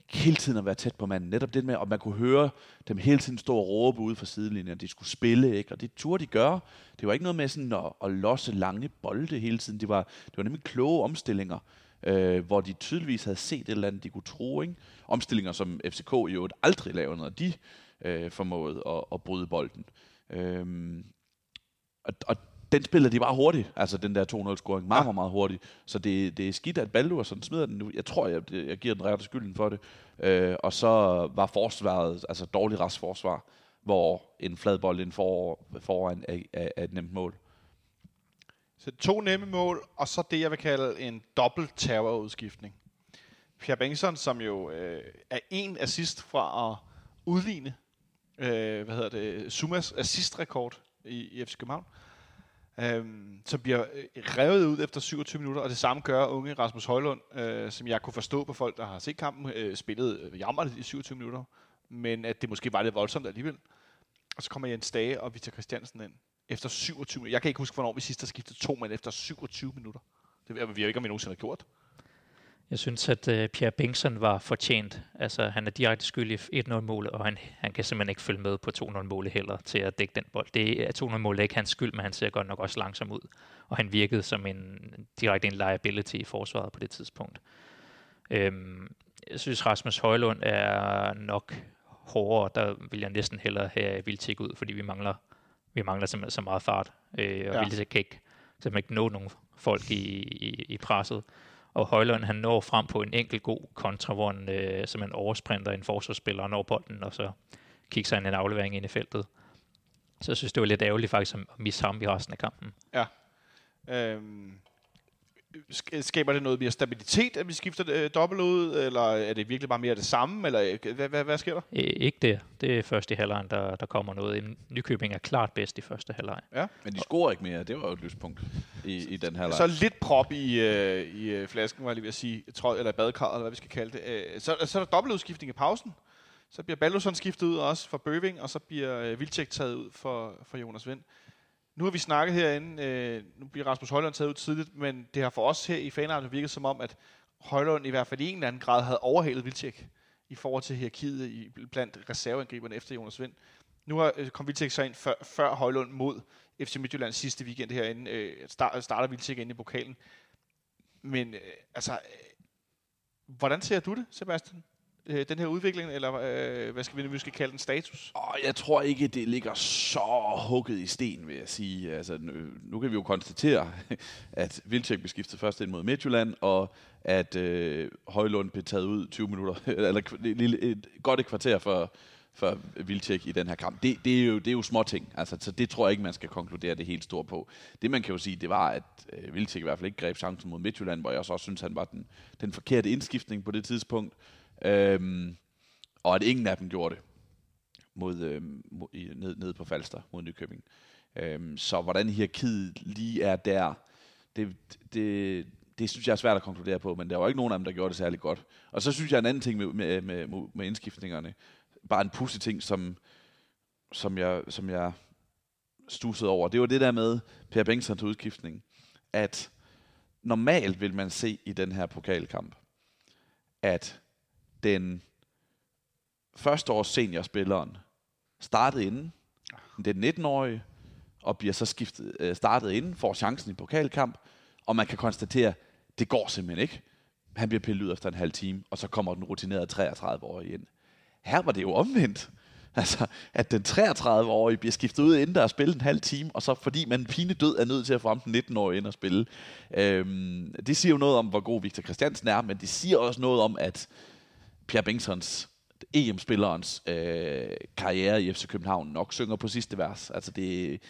S4: hele tiden at være tæt på manden. Netop det med, at man kunne høre dem hele tiden stå og råbe ude fra sidelinjen, at de skulle spille, ikke? og det turde de gøre. Det var ikke noget med sådan at, at losse lange bolde hele tiden. Det var, det var nemlig kloge omstillinger, øh, hvor de tydeligvis havde set et eller andet, de kunne tro. Ikke? Omstillinger, som FCK i øvrigt aldrig lavede, når de øh, formåede at, at bryde bolden. Øhm, og, og den spiller de bare hurtigt, altså den der 2-0-scoring, meget,
S2: Ja.
S4: meget, meget hurtigt. Så det, det er skidt, at Baldursson smider den nu. Jeg tror, jeg, jeg giver den rette skylden for det. Øh, og så var forsvaret, altså dårlig restforsvar, hvor en flad bold ind for, foran er, er, er et nemt mål.
S2: Så to nemme mål, og så det, jeg vil kalde en dobbelt terrorudskiftning. Pierre Bengtsson, som jo øh, er en assist fra at udligne, øh, hvad hedder det, Sumas assistrekord i, i FC København, øhm, som bliver øh, revet ud efter 27 minutter, og det samme gør unge Rasmus Højlund, øh, som jeg kunne forstå på folk, der har set kampen, øh, spillede øh, jammerligt i 27 minutter, men at det måske var lidt voldsomt alligevel. Og så kommer Jens Dage og Victor Christiansen ind efter 27 minutter. Jeg kan ikke huske, hvornår vi sidst har skiftet to mænd efter 27 minutter. Det ved vi jo ikke, om vi nogensinde har gjort.
S3: Jeg synes, at uh, Pierre Bengtsson var fortjent. Altså, han er direkte skyld i 1-0-målet, og han, han kan simpelthen ikke følge med på 2-0-målet heller til at dække den bold. Det er 2-0-målet er ikke hans skyld, men han ser godt nok også langsom ud. Og han virkede som en direkte en liability i forsvaret på det tidspunkt. Øhm, jeg synes, Rasmus Højlund er nok hårdere. Der vil jeg næsten hellere have Vildtik ud, fordi vi mangler, vi mangler simpelthen så meget fart. Øh, og
S2: ja.
S3: Vildtik kan ikke, simpelthen ikke nå nogen folk i, i, i presset. Og Højlund, han når frem på en enkelt god kontra, hvor han øh, simpelthen oversprinter en forsvarsspiller og når bolden, og så kigger han en aflevering ind i feltet. Så jeg synes, det var lidt ærgerligt faktisk at misse ham i resten af kampen.
S2: Øhm, skaber det noget mere stabilitet, at vi skifter øh, dobbelt ud, eller er det virkelig bare mere det samme, eller øh, hvad, hvad, hvad sker der?
S3: Øh, ikke det. Det er først i halvlejen, der, der kommer noget. Nykøbing er klart bedst i første halvleg.
S4: Men de scorer ikke mere. Det var jo et lyspunkt i, i den her
S2: Så lidt prop i, øh, i øh, flasken, var jeg lige ved at sige, tror, eller badekarret, eller hvad vi skal kalde det. Øh, så, så er der dobbeltudskiftning i pausen. Så bliver Baldursson skiftet ud også for Bøving, og så bliver øh, Vildtjek taget ud for, for Jonas Vind. Nu har vi snakket herinde, øh, nu bliver Rasmus Højlund taget ud tidligt, men det har for os her i fanarten virket som om, at Højlund i hvert fald i en eller anden grad havde overhalet Vilcek i forhold til hierarkiet i, blandt reserveangriberne efter Jonas Vind. Nu har, øh, kom Vilcek så ind før, før Højlund mod FC Midtjylland sidste weekend herinde. Øh, start, starter Vilcek ind i pokalen. Men øh, altså, øh, hvordan ser du det, Sebastian? Øh, den her udvikling, eller øh, hvad skal vi, nu skal kalde den status?
S4: Oh, jeg tror ikke, det ligger så hugget i sten, vil jeg sige. Altså, nu, nu kan vi jo konstatere, at Vildtjek blev skiftet først ind mod Midtjylland, og at øh, Højlund blev taget ud 20 minutter, eller et, et, godt et kvarter for, for Vildtjek i den her kamp. Det, det, er jo, det er jo små ting, altså, så det tror jeg ikke, man skal konkludere det helt store på. Det man kan jo sige, det var, at øh, Vildtjek i hvert fald ikke greb chancen mod Midtjylland, hvor jeg også synes, han var den, den forkerte indskiftning på det tidspunkt. Øhm, og at ingen af dem gjorde det mod, øhm, mod, i, ned, ned på Falster mod Nykøbing. Øhm, så hvordan hierarkiet lige er der, det, det, det synes jeg er svært at konkludere på, men der var ikke nogen af dem, der gjorde det særlig godt. Og så synes jeg en anden ting med, med, med, med indskiftningerne, bare en pussy ting, som, som, jeg, som jeg stussede over. Det var det der med Per Bengtsons udskiftning, at normalt vil man se i den her pokalkamp, at den første års seniorspilleren startede inden, den 19-årige, og bliver så skiftet, øh, startet inden, får chancen i pokalkamp, og man kan konstatere, det går simpelthen ikke. Han bliver pillet ud efter en halv time, og så kommer den rutinerede 33-årige ind. Her var det jo omvendt. Altså, at den 33-årige bliver skiftet ud inden der er spillet en halv time, og så fordi man pine død er nødt til at få ham den 19-årige ind og spille. Øhm, det siger jo noget om, hvor god Victor Christiansen er, men det siger også noget om, at Pierre Bengtsons, EM-spillerens øh, karriere i FC København nok synger på sidste vers. Altså det,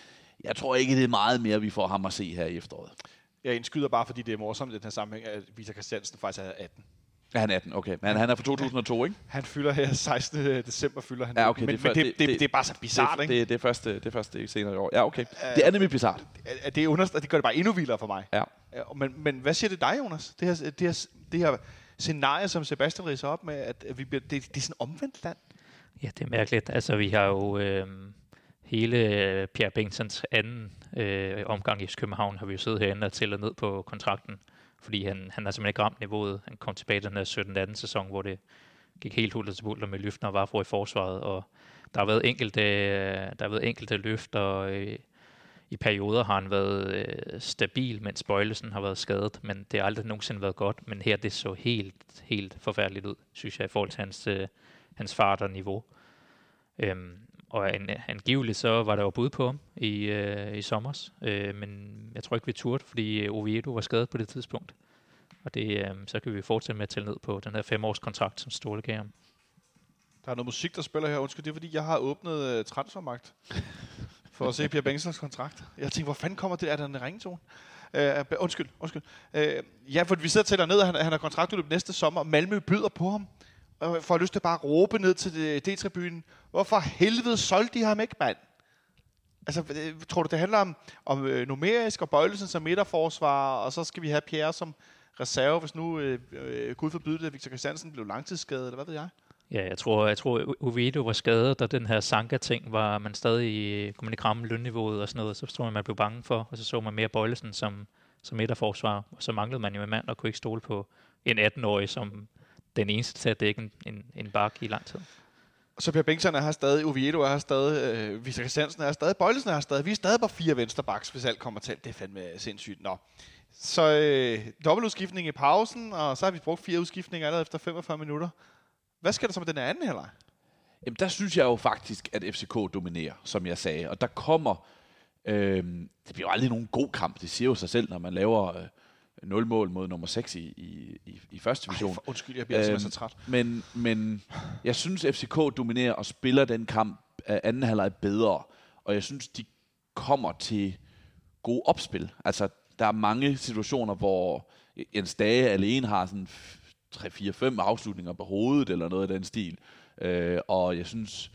S4: jeg tror ikke, det er meget mere, vi får ham at se her i efteråret.
S2: Jeg indskyder bare, fordi det er morsomt i den her sammenhæng, at Victor Christiansen faktisk er 18.
S4: Ja, han er 18, okay. Men han er fra 2002, ikke?
S2: Han fylder her 16. december, fylder han.
S4: Ja, okay,
S2: men,
S4: det er
S2: men det, det,
S4: det-
S2: det, er bare så bizart, ikke?
S4: det, det, er første, det er første senere i år. Ja, okay. Det er nemlig bizart.
S2: Det, det, understreger, det gør det bare endnu vildere for mig.
S4: Ja.
S2: Ja, Men, men hvad siger det dig, Jonas? Det her, det her, det her scenarie, som Sebastian riser op med, at vi bliver, det, det er sådan omvendt land.
S3: Ja, det er mærkeligt. Altså, vi har jo øh, hele Pierre Bengtsons anden øh, omgang i København, har vi jo siddet herinde og tællet ned på kontrakten, fordi han, han har simpelthen ikke ramt niveauet. Han kom tilbage til den her 17-18 sæson, hvor det gik helt hulter til bulter med løfter og var i forsvaret, og der har været enkelte, øh, der har været enkelte løfter, og øh, i perioder har han været øh, stabil, mens Bøjlesen har været skadet, men det har aldrig nogensinde været godt, men her det så helt, helt forfærdeligt ud, synes jeg, i forhold til hans, øh, hans fart og niveau. Øhm, og an, angiveligt så var der jo bud på ham i, øh, i sommers, øh, men jeg tror ikke, vi turde, fordi øh, Oviedo var skadet på det tidspunkt. Og det, øh, så kan vi fortsætte med at tælle ned på den her femårskontrakt, som Ståle gav ham.
S2: Der er noget musik, der spiller her. Undskyld, det er fordi, jeg har åbnet øh, transfermagt for at se Pierre Bengtsons kontrakt. Jeg tænkte, hvor fanden kommer det? Er der en ringtone? Uh, øh, undskyld, undskyld. Uh, ja, for vi sidder og tæller ned, at han, han har kontraktudløb næste sommer. Malmø byder på ham. Og får lyst til bare at råbe ned til D-tribunen. Hvorfor helvede solgte de ham ikke, mand? Altså, øh, tror du, det handler om, om øh, numerisk og bøjelsen som midterforsvar, og så skal vi have Pierre som reserve, hvis nu, øh, øh, gud forbyde det, Victor Christiansen blev langtidsskadet, eller hvad ved jeg?
S3: Ja, jeg tror, jeg tror Oviedo var skadet, og den her Sanka-ting var man stadig, kunne man kramme lønniveauet og sådan noget, så tror jeg, man blev bange for, og så så man mere Bøjlesen som, som midterforsvar, og så manglede man jo en mand, og kunne ikke stole på en 18-årig som den eneste til at dække en, en, en bak i lang tid.
S2: Så Per Bengtsson er her stadig, Oviedo er her stadig, øh, Victor Christiansen er her stadig, Bøjlesen er her stadig. Vi er stadig bare fire vensterbaks, hvis alt kommer til. Det er fandme øh, sindssygt. Nå. Så øh, dobbeltudskiftning i pausen, og så har vi brugt fire udskiftninger allerede efter 45 minutter. Hvad sker der så med den anden halvleg?
S4: Jamen, der synes jeg jo faktisk, at FCK dominerer, som jeg sagde. Og der kommer... Øhm, det bliver jo aldrig nogen god kamp. Det siger jo sig selv, når man laver øh, 0 mål mod nummer 6 i, i, i, første division.
S2: Ej, for, undskyld, jeg bliver øhm, så træt.
S4: Men, men jeg synes, FCK dominerer og spiller den kamp af anden halvleg bedre. Og jeg synes, de kommer til gode opspil. Altså, der er mange situationer, hvor Jens Dage alene har sådan 3-4-5 afslutninger på hovedet, eller noget af den stil. Øh, og jeg synes,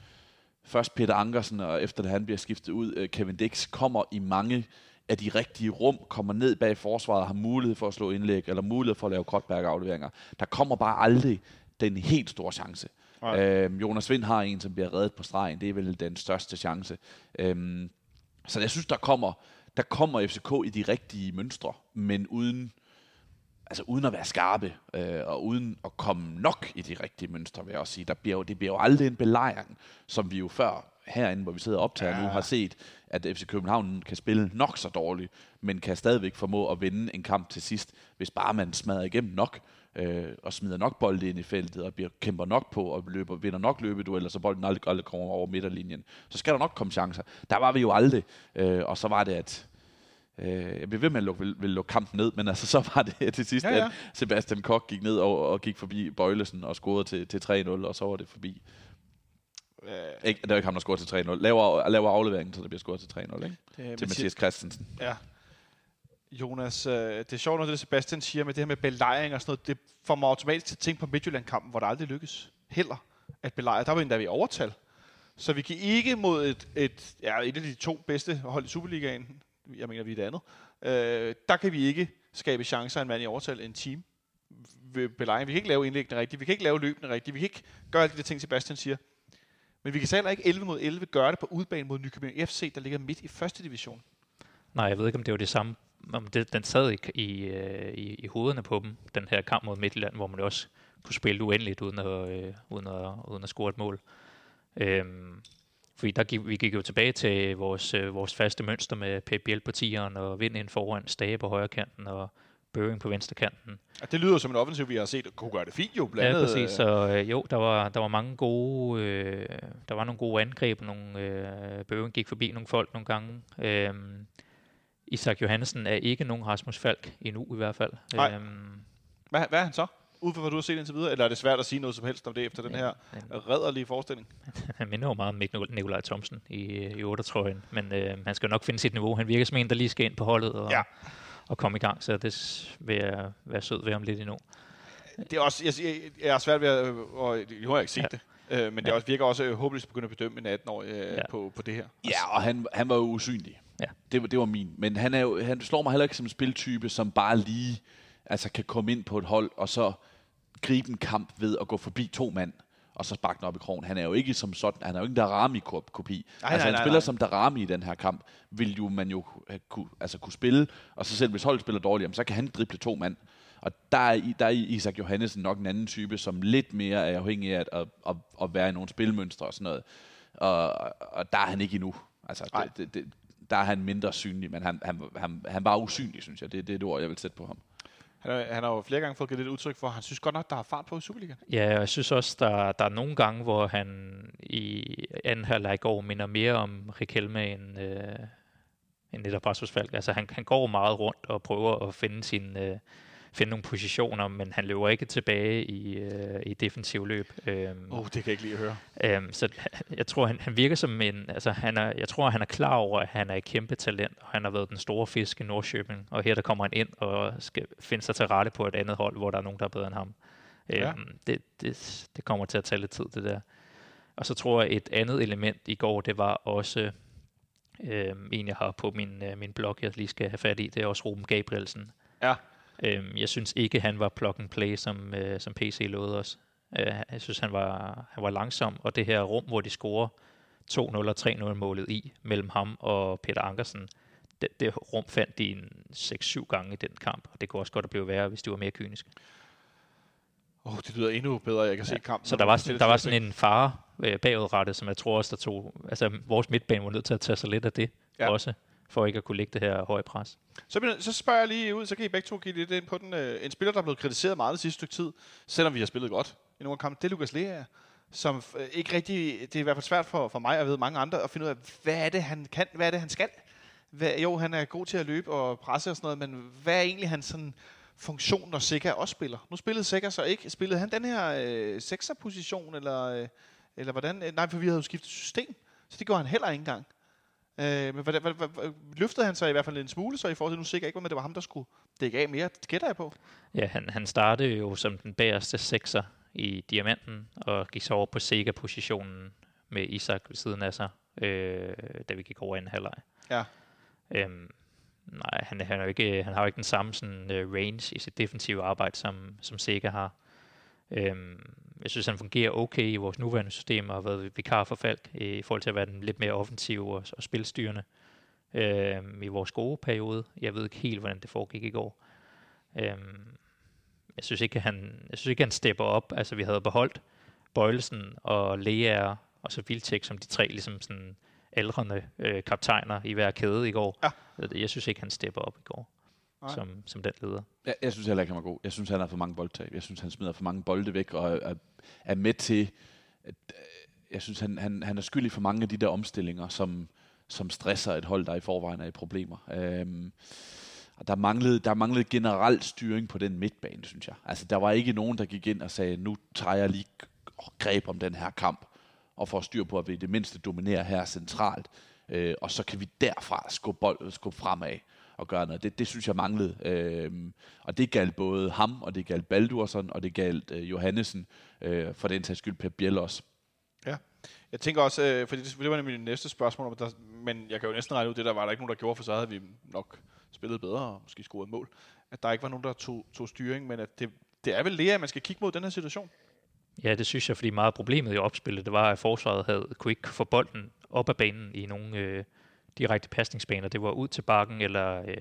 S4: først Peter Ankersen, og efter det han bliver skiftet ud, øh, Kevin Dix, kommer i mange af de rigtige rum, kommer ned bag forsvaret, har mulighed for at slå indlæg, eller mulighed for at lave Krotberg-afleveringer. Der kommer bare aldrig den helt store chance.
S2: Nej.
S4: Øhm, Jonas Vind har en, som bliver reddet på stregen. Det er vel den største chance. Øhm, så jeg synes, der kommer, der kommer FCK i de rigtige mønstre, men uden, altså uden at være skarpe, øh, og uden at komme nok i de rigtige mønstre, vil jeg også sige. Der bliver jo, det bliver jo aldrig en belejring, som vi jo før herinde, hvor vi sidder og optager ja. nu, har set, at FC København kan spille nok så dårligt, men kan stadigvæk formå at vinde en kamp til sidst, hvis bare man smadrer igennem nok, øh, og smider nok bolde ind i feltet, og bliver, kæmper nok på, og løber, vinder nok løbedueller, så bolden aldrig, aldrig kommer over midterlinjen. Så skal der nok komme chancer. Der var vi jo aldrig, øh, og så var det, at Øh, jeg blev ved med at lukke, vil, vil lukke kampen ned, men altså, så var det til sidst,
S2: Ja,
S4: ja, at Sebastian Koch gik ned og, og gik forbi Bøjlesen og scorede til, til 3-0, og så var det forbi.
S2: Øh,
S4: Ikke, det var ikke ham, der scorede til 3-0. Laver, laver afleveringen, så det bliver scoret til 3-0, ikke?
S2: det,
S4: Til Mathias Christensen.
S2: Ja. Jonas, øh, det er sjovt, når det Sebastian siger med det her med belejring og sådan noget. Det får mig automatisk til at tænke på Midtjylland-kampen, hvor der aldrig lykkes heller at belejre. Der var endda vi overtal. Så vi kan ikke mod et, et, ja, et af de to bedste hold i Superligaen, jeg mener, vi er det andet, øh, der kan vi ikke skabe chancer af en mand i overtal en team ved belejring. Vi kan ikke lave indlæggene rigtigt, vi kan ikke lave løbende rigtigt, vi kan ikke gøre alle de der ting, Sebastian siger. Men vi kan så heller ikke 11 mod 11 gøre det på udebane mod Nykøbing FC, der ligger midt i første division.
S3: Nej, jeg ved ikke, om det var det samme. Om det, den sad i, i, øh, i, i hovederne på dem, den her kamp mod Midtjylland, hvor man også kunne spille uendeligt uden at, øh, uden at, uden at score et mål. Øhm, fordi der gik, vi gik jo tilbage til vores, øh, vores faste mønster med Pep Biel på tieren og vind ind foran, Stage på højre kanten og Børing på venstre kanten.
S2: Ja, det lyder som en offensiv, vi har set, kunne gøre det fint jo. Blandt
S3: Ja,
S2: andet,
S3: præcis.
S2: øh,
S3: Så øh, jo, der var, der var mange gode, øh, der var nogle gode angreb, nogle øh, Børing gik forbi nogle folk nogle gange. Øhm, Isak Johansen er ikke nogen Rasmus Falk endnu i hvert fald.
S2: Nej.
S3: Øhm,
S2: Hvad, hvad er han så? Ud fra hvad du har set indtil videre? Eller er det svært at sige noget som helst om det efter den her redderlige forestilling?
S3: han minder jo meget om Nik- Nikolaj Thomsen i, i 8-trøjen, men øh, han skal jo nok finde sit niveau. Han virker som en, der lige skal ind på holdet og,
S2: Ja.
S3: og komme i gang, så det vil jeg være sød ved ham lidt endnu.
S2: Det er også, jeg, jeg, jeg er svært ved at, øh, og nu har jeg ikke set
S3: Ja.
S2: det, øh, men det
S3: Ja.
S2: også virker også øh, håbløst at begynde at bedømme en 18-årig øh,
S3: Ja.
S2: på, på det her.
S4: Ja, og han, han var jo usynlig.
S3: Ja.
S4: Det, var- det var min. Men han, er jo, han slår mig heller ikke som en spiltype, som bare lige altså, kan komme ind på et hold, og så gribe en kamp ved at gå forbi to mand, og så sparke den op i krogen. Han er jo ikke som sådan, han er jo ikke en Darami-kopi.
S2: Nej,
S4: altså,
S2: nej,
S4: han spiller
S2: nej.
S4: som Darami i den her kamp, vil jo man jo kunne, altså, kunne spille, og så selv hvis holdet spiller dårligt, så kan han drible to mand. Og der er, i- der er Isak Johannesen nok en anden type, som lidt mere er afhængig af at, at, at, at være i nogle spilmønstre og sådan noget. Og, og der er han ikke endnu. Altså, det, det, det, der er han mindre synlig, men han, han, han, han var usynlig, synes jeg. Det, det er det ord, jeg vil sætte på ham.
S2: Han, er, han har jo flere gange fået givet lidt udtryk for, at han synes godt nok, der er fart på i Superligaen.
S3: Ja, og jeg synes også, der, der er nogle gange, hvor han i anden halvleg i går minder mere om Riquelme end, øh, end netop Rasmus Falk. Altså han, han går meget rundt og prøver at finde sin, øh, finde nogle positioner, men han løber ikke tilbage i, øh, i defensiv løb. Øhm,
S2: Åh, oh, det kan jeg ikke lide at høre.
S3: Øhm, så jeg tror, han, han virker som en... Altså, han er, jeg tror, han er klar over, at han er et kæmpe talent, og han har været den store fisk i Nordsjøbing, og her der kommer han ind og skal finde sig til rette på et andet hold, hvor der er nogen, der er bedre end ham.
S2: Ja.
S3: Øhm, det, det, det kommer til at tage lidt tid, det der. Og så tror jeg, et andet element i går, det var også øhm, en, jeg har på min, øh, min blog, jeg lige skal have fat i, det er også Ruben Gabrielsen.
S2: Ja.
S3: Øhm, jeg synes ikke, han var plug and play, som, øh, som PC lovede os. Øh, jeg synes, han var, han var langsom, og det her rum, hvor de scorer 2-0 og 3-0 målet i, mellem ham og Peter Ankersen, det, det rum fandt de en 6-7 gange i den kamp, og det kunne også godt have blevet værre, hvis de var mere kyniske.
S2: Åh, oh, det lyder endnu bedre, jeg kan se kampen.
S3: Så der var, sådan, der var sådan en fare øh, bagudrettet, som jeg tror også, der tog... Altså, vores midtbane var nødt til at tage sig lidt af det
S2: Ja.
S3: ja. også, for ikke at kunne lægge det her høje pres.
S2: Så, så spørger jeg lige ud, så kan I begge to give lidt ind på den. Øh, en spiller, der er blevet kritiseret meget det sidste stykke tid, selvom vi har spillet godt i nogle kampe, det er Lukas Lea, som øh, ikke rigtig, det er i hvert fald svært for, for mig, og ved mange andre, at finde ud af, hvad er det, han kan, hvad er det, han skal? Hvad, jo, han er god til at løbe og presse og sådan noget, men hvad er egentlig hans sådan, funktion, når Sikker også spiller? Nu spillede Sikker så ikke. Spillede han den her øh, sekserposition, eller, øh, eller hvordan? Nej, for vi havde jo skiftet system, så det gjorde han heller ikke engang. Øh, men hvordan, hvad, hvad, hvad, løftede han sig i hvert fald en smule, så i forhold til, nu sikkert ikke var med, det var ham, der skulle dække af mere. Det gætter jeg på.
S3: Ja, han, han startede jo som den bagerste sekser i diamanten, og gik så over på Sega-positionen med Isak ved siden af sig, øh, da vi gik over i en halvleg.
S2: Ja.
S3: Øhm, nej, han, han, er jo ikke, han har jo ikke den samme sådan, uh, range i sit defensive arbejde, som, som Sega har. Øhm, jeg synes, han fungerer okay i vores nuværende system, og har været vikar for Falk i, i forhold til at være den lidt mere offensiv og, og spilstyrende øhm, i vores gode periode. Jeg ved ikke helt, hvordan det foregik i går. Øhm, jeg synes ikke, han, jeg synes ikke, han stepper op. Altså, vi havde beholdt Bøjelsen og Lea og så Vilcek som de tre ligesom sådan aldrende øh, kaptajner i hver kæde i går.
S2: Ja.
S3: Jeg synes ikke, han stepper op i går
S2: Nej.
S3: som, som den leder.
S4: Jeg, jeg synes heller ikke, han var god. Jeg synes, han har for mange boldtab. Jeg synes, han smider for mange bolde væk og er, er med til... At, øh, jeg synes, han, han, han er skyldig for mange af de der omstillinger, som, som stresser et hold, der i forvejen er i problemer. Øhm, og der manglede, der manglede generelt styring på den midtbane, synes jeg. Altså, der var ikke nogen, der gik ind og sagde, nu tager jeg lige greb om den her kamp, og får styr på, at vi i det mindste dominerer her centralt. Øh, og så kan vi derfra skubbe, bold, skubbe fremad og gøre noget. Det, det synes jeg manglede. Øhm, og det galt både ham, og det galt Baldursson, og det galt øh, Johannesen, øh, for den sags skyld Pep Biel også.
S2: Jeg tænker også, øh, fordi det, det var nemlig mit næste spørgsmål, der, men jeg kan jo næsten regne ud, det der var der ikke nogen, der gjorde, for så havde vi nok spillet bedre og måske scoret et mål. At der ikke var nogen, der tog, tog styring, men at det, det er vel Lea, man skal kigge mod den her situation.
S3: Ja, det synes jeg, fordi meget af problemet i opspillet, det var, at forsvaret havde, kunne ikke få bolden op ad banen i nogle øh, direkte pasningsbaner. Det var ud til bakken eller, øh,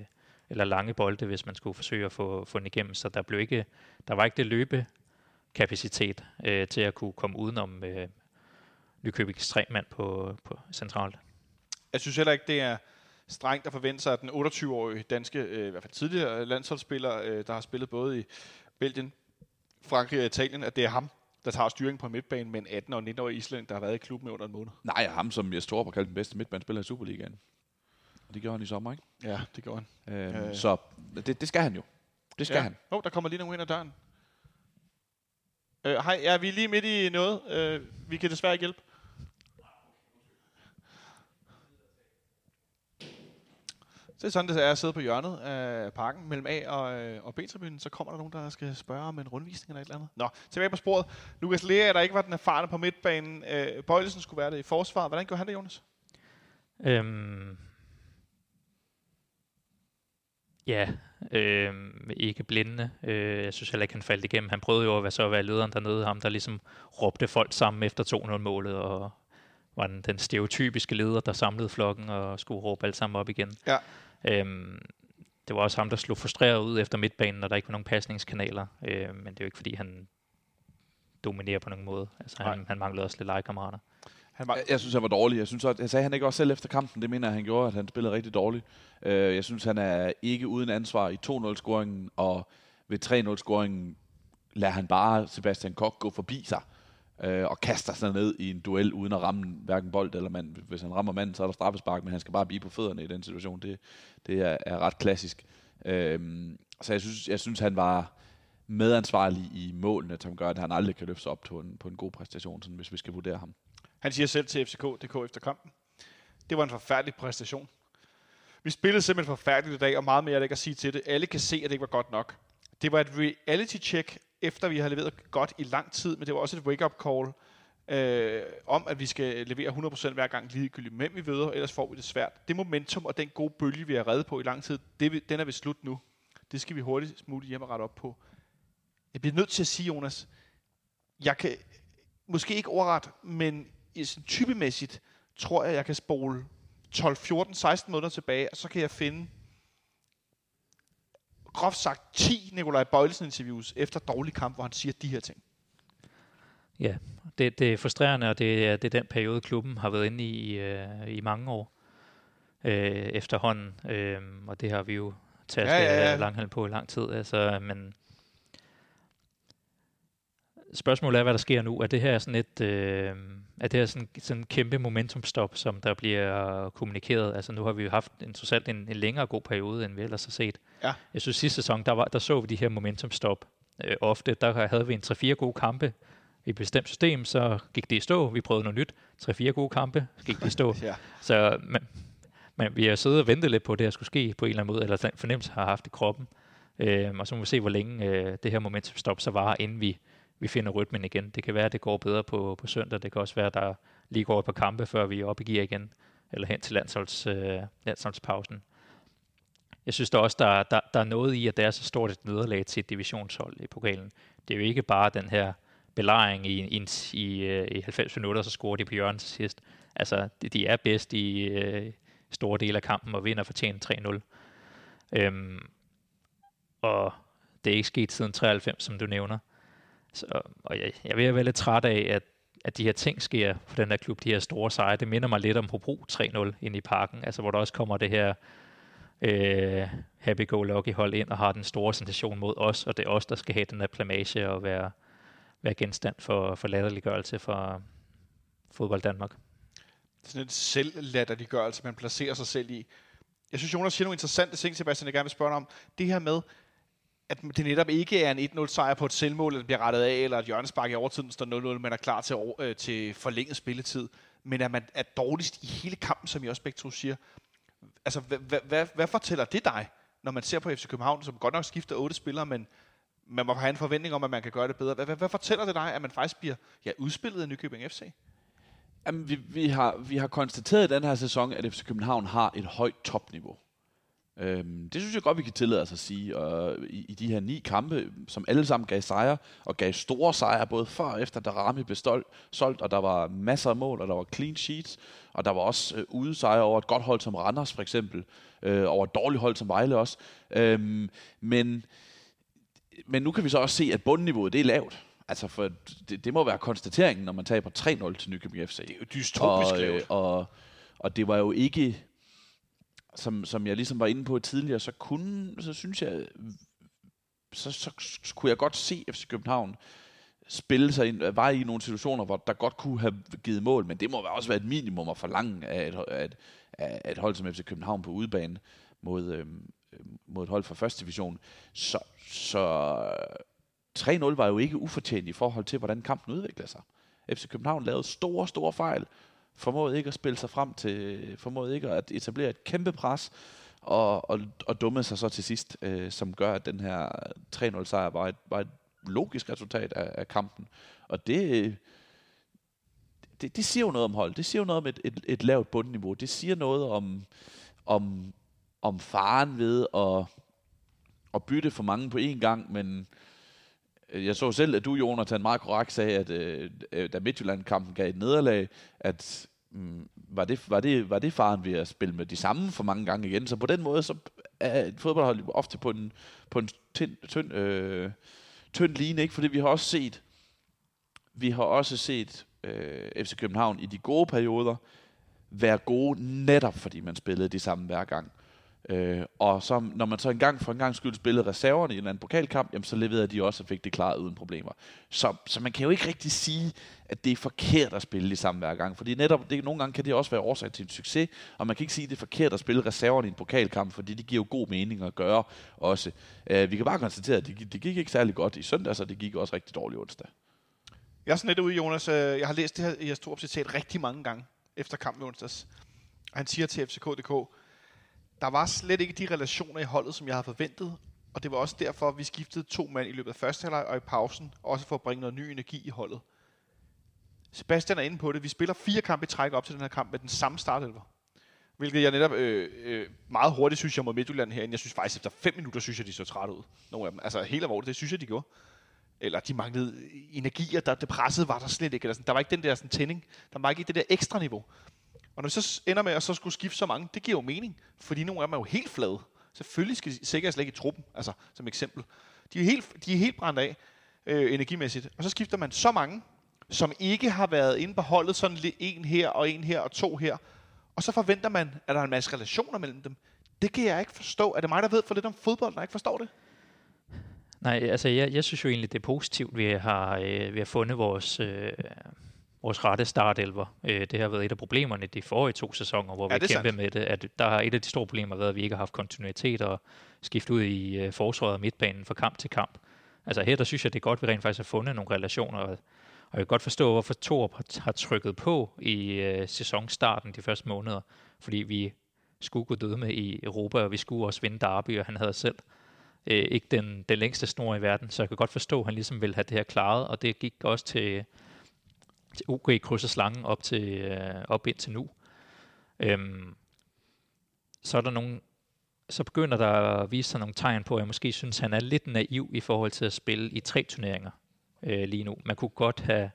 S3: eller lange bolde, hvis man skulle forsøge at få, få den igennem. Så der, blev ikke, der var ikke det løbekapacitet øh, til at kunne komme udenom øh, Nykøbings tre mand på, på centralt.
S2: Jeg synes heller ikke, det er strengt at forvente sig, at den 28-årige danske, øh, i hvert fald tidligere landsholdsspiller, øh, der har spillet både i Belgien, Frankrig og Italien, at det er ham, der tager styring på midtbanen med en 18- og 19-årig islænd, der har været i klubben i under en måned.
S4: Nej, ham som jeg står på kaldt den bedste midtbanespiller i Superligaen. Og det gjorde han i sommer, ikke?
S2: Ja, det gjorde han.
S4: Øhm,
S2: Øh.
S4: øh. Så det, det skal han jo. Det skal
S2: ja.
S4: han.
S2: Åh, oh, der kommer lige nogen ind ad døren. Øh, hej, ja, vi er lige midt i noget. Øh, vi kan desværre ikke hjælpe. Det er sådan, det er at sidde på hjørnet af parken mellem A og, øh, og B-tribunen. Så kommer der nogen, der skal spørge om en rundvisning eller et eller andet. Nå, tilbage på sporet. Lukas Lea, der ikke var den erfarne på midtbanen. Øh, Bøjlesen skulle være det i forsvaret. Hvordan gjorde han det, Jonas?
S3: Øhm, ja, øhm, ikke blinde. Øh, jeg synes heller ikke, han faldt igennem. Han prøvede jo at være, så at være lederen dernede. Ham, der ligesom råbte folk sammen efter 2-0-målet, og var den, den stereotypiske leder, der samlede flokken og skulle råbe alt sammen op igen.
S2: Ja.
S3: Øhm, det var også ham, der slog frustreret ud efter midtbanen, når der ikke var nogen pasningskanaler. Øh, men det er jo ikke, fordi han dominerer på nogen måde. Altså, han, han manglede også lidt legekammerater.
S2: Han var,
S4: Jeg, jeg synes, han var dårlig. Jeg synes, at, jeg sagde han ikke også selv efter kampen. Det mener jeg, han gjorde, at han spillede rigtig dårligt. Øh, jeg synes, han er ikke uden ansvar i 2-0-scoringen, og ved 3-0-scoringen lader han bare Sebastian Koch gå forbi sig øh, og kaster sig ned i en duel uden at ramme hverken bold eller mand. Hvis han rammer manden, så er der straffespark, men han skal bare blive på fødderne i den situation. Det, det er, er ret klassisk. Øh, så jeg synes, jeg synes, han var medansvarlig i målene, som gør, at han aldrig kan løfte sig op på en, på en god præstation, sådan, hvis vi skal vurdere ham.
S2: Han siger selv til FCK.dk efter kampen. Det var en forfærdelig præstation. Vi spillede simpelthen forfærdeligt i dag, og meget mere er der ikke at sige til det. Alle kan se, at det ikke var godt nok. Det var et reality-check, efter vi har leveret godt i lang tid, men det var også et wake-up call øh, om, at vi skal levere 100% hver gang ligegyldigt, men vi ved, ellers får vi det svært. Det momentum og den gode bølge, vi har reddet på i lang tid, det, den er ved slut nu. Det skal vi hurtigt muligt hjem og rette op på. Jeg bliver nødt til at sige, Jonas, jeg kan måske ikke overret, men i sådan typemæssigt tror jeg, jeg kan spole 12, 14, 16 måneder tilbage, og så kan jeg finde groft sagt 10 Nikolaj Bøjlesen interviews efter dårlig kamp, hvor han siger de her ting.
S3: Ja, det, det er frustrerende, og det er, det er den periode, klubben har været inde i øh, i mange år øh, efterhånden. Øh, og det har vi jo taget
S2: Ja, ja, ja.
S3: ja, langhalm på i lang tid. Altså, men spørgsmålet er, hvad der sker nu. Er det her sådan et, øh, er det her sådan, sådan kæmpe momentumstop, som der bliver kommunikeret? Altså nu har vi jo haft en, trods alt en, en længere god periode, end vi ellers har set.
S2: Ja.
S3: Jeg synes sidste sæson, der, var, der så vi de her momentumstop øh, ofte. Der havde vi en 3-4 gode kampe i et bestemt system, så gik det i stå. Vi prøvede noget nyt. 3-4 gode kampe, gik det i stå.
S2: Ja.
S3: Så men, men vi har siddet og ventet lidt på, at det her skulle ske på en eller anden måde, eller den fornemmelse har haft i kroppen. Øhm, og så må vi se, hvor længe øh, det her momentumstop så varer, inden vi, vi finder rytmen igen. Det kan være, at det går bedre på, på søndag. Det kan også være, at der lige går et par kampe, før vi er oppe i gear igen, eller hen til landsholds, øh, landsholdspausen. Jeg synes der også, der, der, der er noget i, at der er så stort et nederlag til et divisionshold i pokalen. Det er jo ikke bare den her belejring i, i, i, øh, i 90 minutter, så scorer de på hjørnet til sidst. Altså, de, de er bedst i øh, store dele af kampen og vinder fortjent 3-0. Øhm, og det er ikke sket siden 93, som du nævner. Så, og jeg, jeg vil være lidt træt af, at, at de her ting sker for den her klub, de her store sejre. Det minder mig lidt om Hobro 3-0 ind i parken, altså hvor der også kommer det her øh, happy-go-lucky hold ind og har den store sensation mod os, og det er os, der skal have den her plamage og være, være genstand for, for latterliggørelse for fodbold Danmark.
S2: Sådan en selvlatterliggørelse, man placerer sig selv i. Jeg synes, Jonas siger nogle interessante ting, Sebastian, jeg gerne vil spørge om. Det her med, at det netop ikke er en 1-0 sejr på et selvmål, der bliver rettet af, eller et hjørnespark i overtiden står 0-0, man er klar til, over, øh, til forlænget spilletid, men at man er dårligst i hele kampen, som I også begge to siger. Altså, hvad, hvad, hvad, hvad fortæller det dig, når man ser på FC København, som godt nok skifter otte spillere, men man må have en forventning om, at man kan gøre det bedre. Hvad, hvad, hvad fortæller det dig, at man faktisk bliver ja, udspillet af Nykøbing FC?
S4: Jamen, vi, vi, har, vi har konstateret i den her sæson, at FC København har et højt topniveau. Øhm, det synes jeg godt, vi kan tillade os at sige. Og i, I de her ni kampe, som alle sammen gav sejre, og gav store sejre, både før og efter, da Rami blev stolt, solgt, og der var masser af mål, og der var clean sheets, og der var også øh, udesejre over et godt hold som Randers, for eksempel, øh, over et dårligt hold som Vejle også. Øhm, men, men nu kan vi så også se, at bundniveauet det er lavt. Altså, for det, det må være konstateringen, når man taber 3-0 til Nykøbing FC.
S2: Det er jo dystopisk
S4: og, øh, og, og det var jo ikke, som, som jeg ligesom var inde på tidligere, så kunne, så synes jeg, så, så, så kunne jeg godt se FC København spille sig ind, var i nogle situationer, hvor der godt kunne have givet mål, men det må også være et minimum at forlange af et, af et, af et hold som FC København på udebane mod, øh, mod et hold fra første division. Så, så 3-0 var jo ikke ufortjent i forhold til, hvordan kampen udviklede sig. FC København lavede store, store fejl, formåede ikke at spille sig frem til, formåede ikke at etablere et kæmpe pres, og, og, og dummede sig så til sidst, øh, som gør, at den her 3-0 sejr var et, var et logisk resultat af, af kampen. Og det, det, det siger jo noget om hold. Det siger jo noget om et, et, et lavt bundniveau. Det siger noget om, om, om faren ved at, at bytte for mange på én gang, men øh, jeg så selv, at du, Jonathan, meget korrekt sagde, at øh, da Midtjylland-kampen gav et nederlag, at mm, var, det, var, det, var det faren ved at spille med de samme for mange gange igen. Så på den måde, så er et fodboldhold ofte på en, på en tynd, tynd, øh, tynd line, ikke? fordi vi har også set, vi har også set øh, FC København i de gode perioder være gode netop fordi man spillede de samme hver gang. Øh, og så, når man så engang for en gang skyld spillede reserverne i en anden pokalkamp, jamen, så leverede de også og fik det klaret uden problemer. Så, så man kan jo ikke rigtig sige, at det er forkert at spille de samme hver gang. Fordi netop, det, nogle gange kan det også være årsag til en succes, og man kan ikke sige, at det er forkert at spille reserverne i en pokalkamp, fordi det giver jo god mening at gøre også. Øh, vi kan bare konstatere, at det, det gik ikke særlig godt i søndags, og det gik også rigtig dårligt onsdag.
S2: Jeg er sådan lidt ude, Jonas. Øh, jeg har læst det her i jeres citat rigtig mange gange efter kampen i onsdags. Han siger til FCK.dk, der var slet ikke de relationer i holdet, som jeg havde forventet, og det var også derfor, at vi skiftede to mand i løbet af første halvleg og i pausen, også for at bringe noget ny energi i holdet. Sebastian er inde på det. Vi spiller fire kampe i træk op til den her kamp med den samme startelver. Hvilket jeg netop øh, øh, meget hurtigt synes jeg mod Midtjylland herinde. Jeg synes faktisk, efter fem minutter, synes jeg, de så trætte ud. Nogle af dem. Altså helt alvorligt, det synes jeg, de gjorde. Eller de manglede energier, der det pressede var der slet ikke. Eller sådan. Der var ikke den der sådan, tænding. Der var ikke det der ekstra niveau. Og når vi så ender med at så skulle skifte så mange, det giver jo mening. Fordi nogle af dem er jo helt flade. Selvfølgelig skal de sikres slet ikke i truppen, altså som eksempel. De er helt, de er helt brændt af øh, energimæssigt. Og så skifter man så mange, som ikke har været inde på holdet, sådan en her og en her og to her. Og så forventer man, at der er en masse relationer mellem dem. Det kan jeg ikke forstå. Er det mig, der ved for lidt om fodbold, der ikke forstår det?
S3: Nej, altså jeg, jeg synes jo egentlig, det er positivt, vi har, øh, vi har fundet vores, øh, vores rette startelver. Øh, det har været et af problemerne de forrige to sæsoner, hvor
S2: Ja,
S3: vi kæmpede med det. At der har et af de store problemer været, at vi ikke har haft kontinuitet og skifte ud i øh, forsvaret og midtbanen fra kamp til kamp. Altså her, der synes jeg, det er godt, at vi rent faktisk har fundet nogle relationer. Og, jeg kan godt forstå, hvorfor Torp har, har trykket på i øh, sæsonstarten de første måneder. Fordi vi skulle gå døde med i Europa, og vi skulle også vinde Derby, og han havde selv øh, ikke den, den længste snor i verden, så jeg kan godt forstå, at han ligesom ville have det her klaret, og det gik også til, til OK krydser slangen op, til, øh, op indtil nu. Øhm, så er der nogle, så begynder der at vise sig nogle tegn på, at jeg måske synes, at han er lidt naiv i forhold til at spille i tre turneringer øh, lige nu. Man kunne godt have,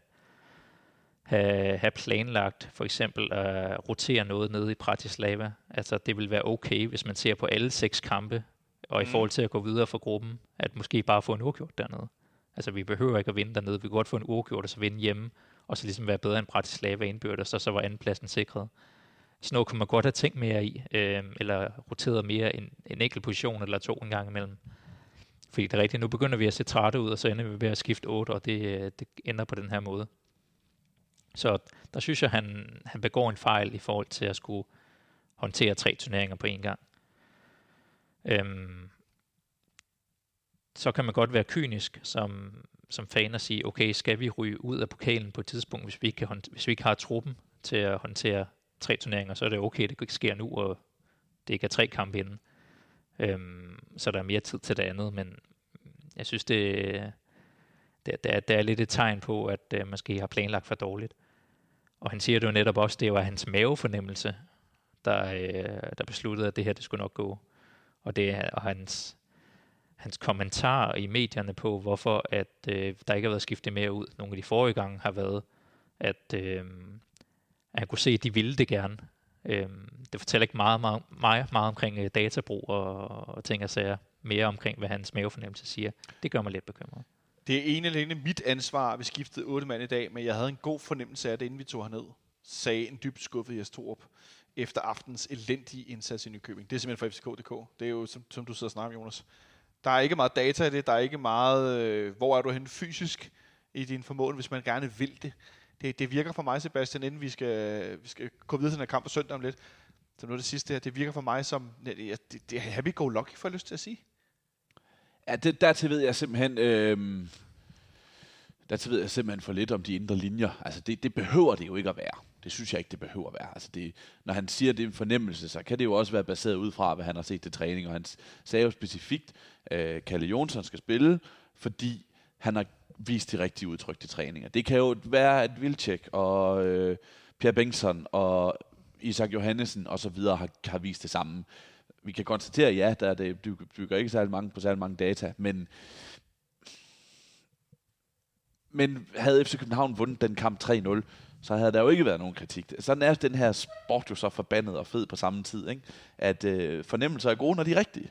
S3: have, have planlagt for eksempel at rotere noget nede i Bratislava. Altså det vil være okay, hvis man ser på alle seks kampe, og i
S2: Mm.
S3: forhold til at gå videre fra gruppen, at måske bare få en uafgjort dernede. Altså vi behøver ikke at vinde dernede, vi kan godt få en uafgjort og så vinde hjemme, og så ligesom være bedre end Bratislava indbyrdes, og så var andenpladsen sikret. Sådan noget kunne man godt have tænkt mere i, øh, eller roteret mere en, en enkelt position eller to en gang imellem. Fordi det er rigtigt, nu begynder vi at se trætte ud, og så ender vi ved at skifte 8, og det, øh, det ender på den her måde. Så der synes jeg, han, han begår en fejl i forhold til at skulle håndtere tre turneringer på en gang. Øhm, så kan man godt være kynisk som, som fan og sige, okay, skal vi ryge ud af pokalen på et tidspunkt, hvis vi ikke, kan hvis vi ikke har truppen til at håndtere tre turneringer, så er det okay, det ikke sker nu, og det ikke er tre kampe inden. Øhm, så der er mere tid til det andet, men jeg synes, det, det, det, er, det er lidt et tegn på, at øh, måske har planlagt for dårligt. Og han siger det jo netop også, det var hans mavefornemmelse, der, øh, der besluttede, at det her det skulle nok gå. Og det er og hans, hans kommentarer i medierne på, hvorfor at øh, der ikke har været skiftet mere ud. Nogle af de forrige gange har været, at, øh, at han kunne se, at de ville det gerne. Øh, det fortæller ikke meget, meget, meget, meget omkring øh, databrug og, og ting og sager. Mere omkring, hvad hans mavefornemmelse siger. Det gør mig lidt bekymret.
S2: Det er ene alene mit ansvar, at vi skiftede otte mand i dag, men jeg havde en god fornemmelse af det, inden vi tog herned, sagde en dybt skuffet Jes Torup efter aftens elendige indsats i Nykøbing. Det er simpelthen fra FCK.dk. Det er jo, som, som du sidder og snakker om, Jonas. Der er ikke meget data i det. Der er ikke meget, øh, hvor er du henne fysisk i din formål, hvis man gerne vil det. Det, det virker for mig, Sebastian, inden vi skal, vi skal gå videre til den her kamp på søndag om lidt. Så nu er det sidste her. Det virker for mig som, det, det, det er happy-go-lucky, for jeg lyst til at sige.
S4: Ja, det, dertil ved jeg simpelthen... Øh, dertil ved jeg simpelthen for lidt om de indre linjer. Altså, det, det behøver det jo ikke at være. Det synes jeg ikke, det behøver at være. Altså, det, når han siger, det er en fornemmelse, så kan det jo også være baseret ud fra, hvad han har set til træning. Og han sagde jo specifikt, at øh, Kalle Jonsson skal spille, fordi han har vise de rigtige udtryk til træninger. Det kan jo være, at Vilcek og øh, Pierre Bengtsson og Isak Johannesen og så videre har, har vist det samme vi kan konstatere, ja, der det bygger ikke særlig mange på særlig mange data, men men havde FC København vundet den kamp 3-0, så havde der jo ikke været nogen kritik. Sådan er den her sport jo så forbandet og fed på samme tid, ikke? at øh, fornemmelser er gode, når de er rigtige.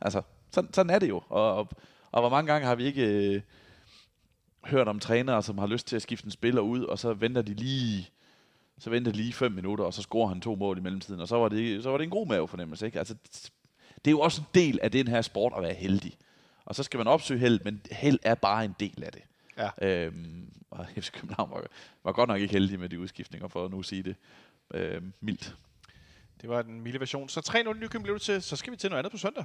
S4: Altså, sådan, sådan er det jo. Og, og, og hvor mange gange har vi ikke øh, hørt om trænere, som har lyst til at skifte en spiller ud, og så venter de lige så ventede lige fem minutter, og så scorer han to mål i mellemtiden, og så var det, så var det en god mavefornemmelse. Ikke? Altså, det er jo også en del af den her sport at være heldig. Og så skal man opsøge held, men held er bare en del af det. Ja. Øhm, og FC København var, var godt nok ikke heldig med de udskiftninger, for at nu sige det øhm, mildt.
S2: Det var den milde version. Så 3-0 Nykøbing blev det til, så skal vi til noget andet på søndag.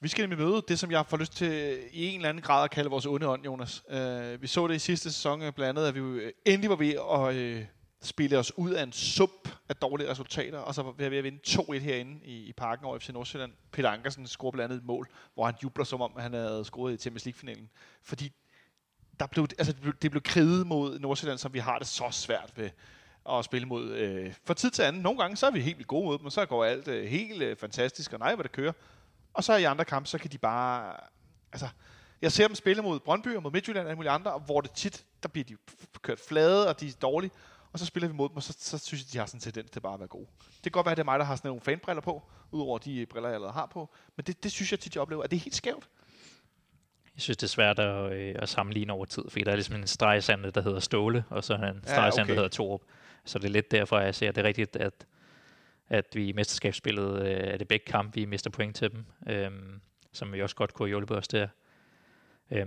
S2: Vi skal nemlig møde det, som jeg får lyst til i en eller anden grad at kalde vores onde ånd, Jonas. Uh, vi så det i sidste sæson øh, blandt andet, at vi øh, endelig var ved at uh, spille os ud af en sump af dårlige resultater, og så var vi ved at vinde 2-1 herinde i, i parken over FC Nordsjælland. Peter Ankersen scorer blandt andet et mål, hvor han jubler som om, han havde scoret i Champions League-finalen. Fordi der blev, altså, det, blev, det blev kriget mod Nordsjælland, som vi har det så svært ved at spille mod. Øh, for tid til anden, nogle gange, så er vi helt vildt gode mod dem, og så går alt øh, helt øh, fantastisk, og nej, hvor det kører. Og så i andre kampe, så kan de bare... Altså, jeg ser dem spille mod Brøndby og mod Midtjylland og alle mulige andre, hvor det tit, der bliver de kørt flade, og de er dårlige. Og så spiller vi mod dem, og så, så synes jeg, de har sådan en tendens til bare at være gode. Det kan godt være, at det er mig, der har sådan nogle fanbriller på, udover de briller, jeg allerede har på. Men det, det synes jeg tit, jeg oplever, at det er helt skævt.
S3: Jeg synes, det er svært at, øh, at sammenligne over tid, fordi der er ligesom en stregsande, der hedder Ståle, og så en stregsande, ja, okay. der hedder Torup. Så det er lidt derfor, jeg ser, det er rigtigt, at at vi i mesterskabsspillet øh, er det begge kampe, vi mister point til dem, øh, som vi også godt kunne have hjulpet os der. Øh,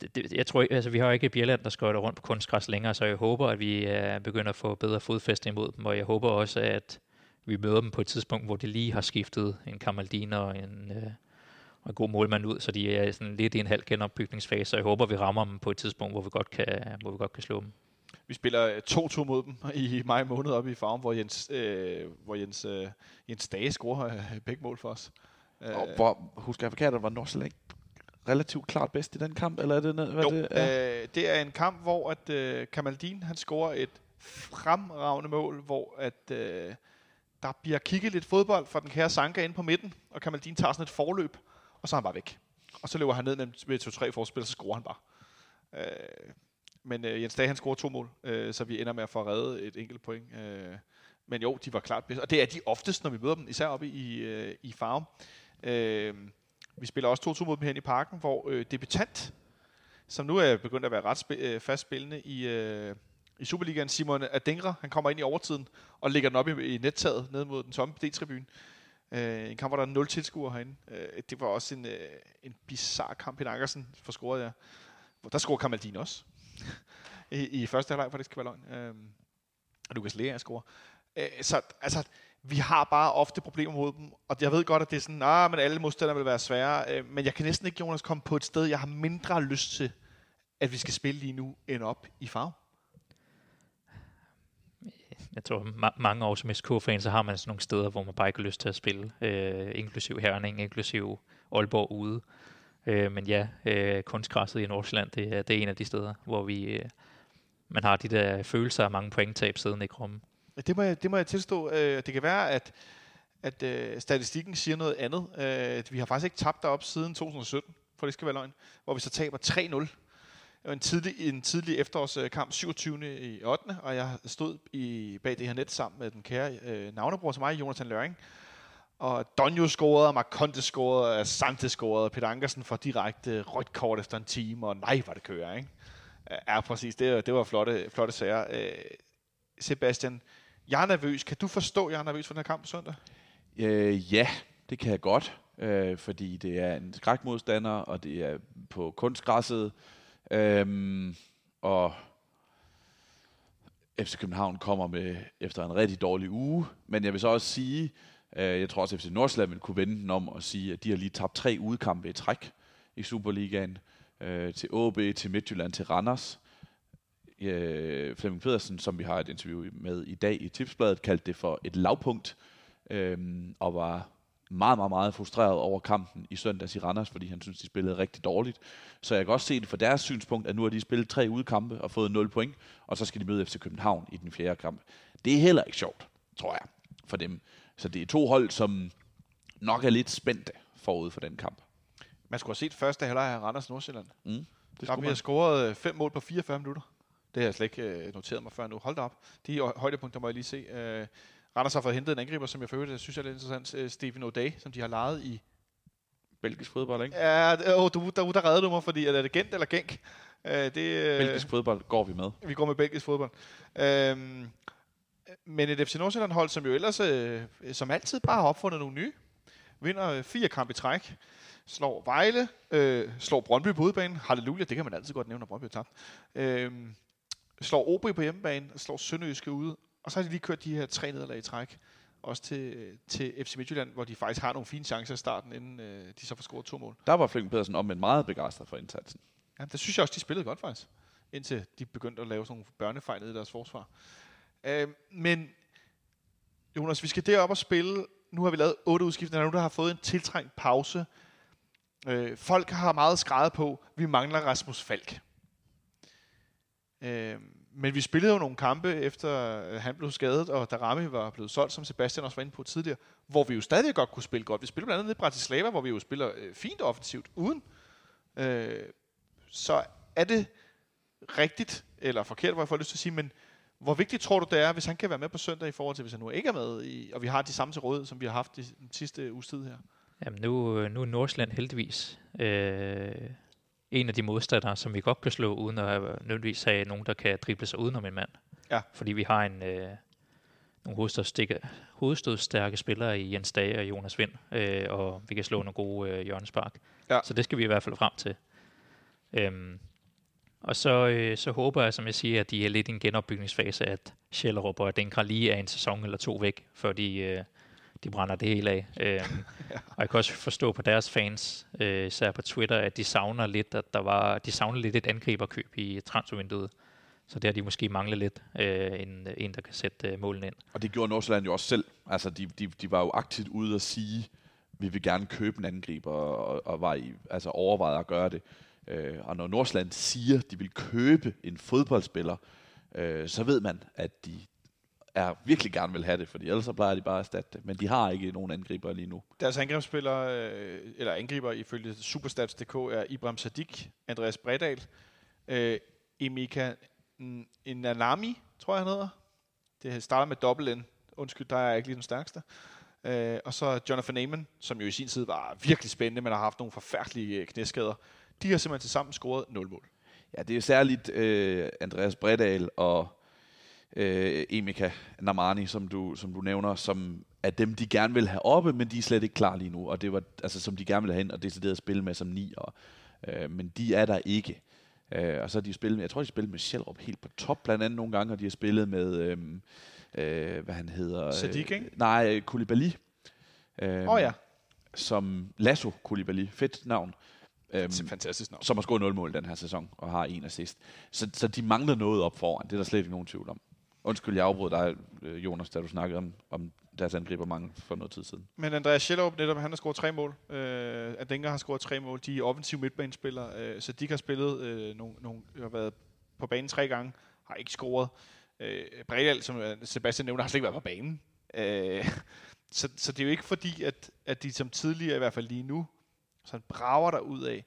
S3: det, det, jeg tror altså vi har ikke Bjelland, der skøjter rundt på kunstgræs længere, så jeg håber, at vi er øh, begynder at få bedre fodfæste imod dem, og jeg håber også, at vi møder dem på et tidspunkt, hvor de lige har skiftet en Kamaldin og en, øh, og en god målmand ud, så de er sådan lidt i en halv genopbygningsfase, og jeg håber, vi rammer dem på et tidspunkt, hvor vi godt kan, hvor vi godt kan slå dem.
S2: Vi spiller 2-2 mod dem i maj måned op i farven, hvor Jens, øh, hvor Jens, øh, Jens Dage scorer øh, begge mål for os.
S4: Og hvor, husker jeg forkert, var Nordsjælland ikke relativt klart bedst i den kamp, eller er det hvad
S2: jo, det, ja. øh, det er en kamp, hvor at øh, Kamaldin han scorer et fremragende mål, hvor at øh, der bliver kigget lidt fodbold fra den kære Sanka ind på midten, og Kamaldin tager sådan et forløb, og så er han bare væk. Og så løber han ned med 2-3 forspil, og så scorer han bare. Øh, men øh, Jens Dage, han scorer to mål, øh, så vi ender med at få reddet et enkelt point. Øh, men jo, de var klart bedst. Og det er de oftest, når vi møder dem, især oppe i, øh, i farve. Øh, vi spiller også 2-2 mod dem her i parken, hvor øh, debutant, som nu er begyndt at være ret sp- øh, fast spillende i, øh, i Superligaen, Simon Adengra, han kommer ind i overtiden og lægger den op i, i nettaget ned mod den tomme D-tribune. Øh, en kamp, hvor der er 0 tilskuere herinde. Øh, det var også en, øh, en bizarre kamp. Peter Ankersen for scoret, ja. Der scorer Kamaldin også. I, I første halvleg, for det skal være løgn. Øh, og Lukas Lea scorer. Øh, så altså, vi har bare ofte problemer mod dem, og jeg ved godt, at det er sådan, ah, men alle modstandere vil være svære, øh, men jeg kan næsten ikke, Jonas, komme på et sted, jeg har mindre lyst til, at vi skal spille lige nu, end op i farve.
S3: Jeg tror, ma- mange år som SK-fan, så har man sådan nogle steder, hvor man bare ikke har lyst til at spille, øh, inklusiv Herning, inklusiv Aalborg ude. Øh, men ja, øh, kunstgræsset i Nordsjælland, det, er, det er en af de steder, hvor vi, øh, man har de der følelser af mange pointtab siden i krummen.
S2: Det må jeg, det må jeg tilstå. Øh, det kan være, at, at øh, statistikken siger noget andet. Øh, vi har faktisk ikke tabt derop siden 2017, for det skal være løgn, hvor vi så taber 3-0. En tidlig, en tidlig efterårskamp, 27. i 8. Og jeg stod i, bag det her net sammen med den kære øh, navnebror til mig, Jonathan Løring. Og Donjo scorede, og Marconte scorede, og Sante scorede, og Peter Ankersen får direkte rødt kort efter en time, og nej, var det kører, ikke? Ja, præcis. Det, det var flotte, flotte sager. Øh, Sebastian, jeg er nervøs. Kan du forstå, at jeg er nervøs for den her kamp på søndag?
S4: Øh, ja, det kan jeg godt, øh, fordi det er en skrækmodstander, og det er på kunstgræsset. Øh, og FC København kommer med efter en rigtig dårlig uge, men jeg vil så også sige, Øh, jeg tror også, at FC Nordsjælland vil kunne vende den om og sige, at de har lige tabt tre udkampe i træk i Superligaen øh, til AB, til Midtjylland, til Randers. Øh, Flemming Pedersen, som vi har et interview med i dag i Tipsbladet, kaldte det for et lavpunkt, og var meget, meget, meget frustreret over kampen i søndags i Randers, fordi han synes, de spillede rigtig dårligt. Så jeg kan også se det fra deres synspunkt, at nu har de spillet tre udkampe og fået 0 point, og så skal de møde FC København i den fjerde kamp. Det er heller ikke sjovt, tror jeg, for dem. Så det er to hold, som nok er lidt spændte forud for den kamp.
S2: Man skulle have set første halvleg af Randers Nordsjælland.
S4: Mm. Det
S2: Der vi har scoret øh, fem mål på 44 minutter. Det har jeg slet ikke øh, noteret mig før nu. Hold da op. De hø- højdepunkter må jeg lige se. Øh, Randers har fået hentet en angriber, som jeg for øvrigt synes er lidt interessant. Øh, Stephen O'Day, som de har lejet i...
S4: Belgisk fodbold, ikke?
S2: Ja, åh, du, der, der reddede du mig, fordi er det Gent eller Genk? Øh, det, øh,
S4: Belgisk fodbold går vi med.
S2: Vi går med belgisk fodbold. Øhm, men et FC Nordsjælland-hold, som jo ellers, øh, som altid, bare har opfundet nogle nye. Vinder øh, fire kampe i træk. Slår Vejle. Øh, slår Brøndby på udebanen. Halleluja, det kan man altid godt nævne, når Brøndby har tabt. Øhm, slår OB på hjemmebane. Slår Sønderjyske ude. Og så har de lige kørt de her tre nederlag i træk. Også til, til FC Midtjylland, hvor de faktisk har nogle fine chancer i starten, inden øh, de så får scoret to mål.
S4: Der var Flemming Pedersen om en meget begejstret for indsatsen.
S2: Ja, der synes jeg også, de spillede godt faktisk. Indtil de begyndte at lave sådan nogle børnefejl i deres forsvar. Øh, men Jonas, vi skal derop og spille. Nu har vi lavet otte udskiftninger, nu der har fået en tiltrængt pause. Øh, folk har meget skrevet på, vi mangler Rasmus Falk. Øh, men vi spillede jo nogle kampe, efter øh, han blev skadet, og Darami var blevet solgt, som Sebastian også var inde på tidligere, hvor vi jo stadig godt kunne spille godt. Vi spillede blandt andet i Bratislava, hvor vi jo spiller øh, fint offensivt, uden øh, så er det rigtigt, eller forkert, hvor jeg får lyst til at sige, men hvor vigtigt tror du det er, hvis han kan være med på søndag i forhold til, hvis han nu ikke er med, i, og vi har de samme til rådighed, som vi har haft de, den sidste uges tid her?
S3: Jamen nu, nu er Nordsjælland heldigvis øh, en af de modstandere, som vi godt kan slå, uden at nødvendigvis have nogen, der kan drible sig udenom en mand.
S2: Ja.
S3: Fordi vi har en, øh, nogle hovedstødstærke spillere i Jens Dage og Jonas Vind, øh, og vi kan slå nogle gode øh, hjørnespark.
S2: Ja.
S3: Så det skal vi i hvert fald frem til. Øhm, og så, øh, så håber jeg, som jeg siger, at de er lidt i en genopbygningsfase, at Schellerup og Denkra lige er en sæson eller to væk, før de, øh, de brænder det hele af. Øhm, og jeg kan også forstå på deres fans, øh, især på Twitter, at de savner lidt, at der var, de savner lidt et angriberkøb i transfervinduet. Så det har de måske manglet lidt, øh, en, en, der kan sætte øh, målene ind.
S4: Og det gjorde Nordsjælland jo også selv. Altså, de, de, de var jo aktivt ude at sige, vi vil gerne købe en angriber, og, og var i, altså overvejet at gøre det. Øh, og når Nordsland siger, de vil købe en fodboldspiller, øh, så ved man, at de er virkelig gerne vil have det, fordi ellers så plejer de bare at erstatte det. Men de har ikke nogen angriber lige nu.
S2: Deres angrebsspiller, øh, eller angriber ifølge Superstats.dk, er Ibrahim Sadik, Andreas Bredal, øh, Emika Nanami, tror jeg han hedder. Det starter med dobbelt N. Undskyld, der er jeg ikke lige den stærkeste. Øh, og så Jonathan Amon, som jo i sin tid var virkelig spændende, men har haft nogle forfærdelige øh, knæskader. De har simpelthen til sammen scoret 0 mål.
S4: Ja, det er særligt øh, Andreas Bredal og øh, Emika Namani, som du, som du nævner, som er dem, de gerne vil have oppe, men de er slet ikke klar lige nu. Og det var, altså, som de gerne vil have hen og decideret spille med som ni. Og, øh, men de er der ikke. Øh, og så har de spillet jeg tror, de har spillet med Sjælrup helt på top, blandt andet nogle gange, og de har spillet med, øh, øh, hvad han hedder. øh,
S2: Sadik, ikke?
S4: Nej, Koulibaly. Øh,
S2: Åh oh, ja,
S4: Som Lasso Koulibaly. Fedt navn. Øhm,
S2: fantastisk navn.
S4: som har scoret 0 mål den her sæson, og har en assist. Så, så de mangler noget op foran, det er der slet ikke nogen tvivl om. Undskyld, jeg afbrød dig, øh, Jonas, da du snakkede om, om deres angriber mange for noget tid siden.
S2: Men Andreas Schellerup, netop, han har scoret tre mål. Øh, Adenga har scoret tre mål. De er offensiv midtbanespillere, øh, så de har spillet øh, nogle, nogle, har været på banen tre gange, har ikke scoret. Øh, Bredal, som øh, Sebastian nævner, har slet ikke været på banen. Øh, så, så det er jo ikke fordi, at, at de som tidligere, i hvert fald lige nu, sådan brager der ud af.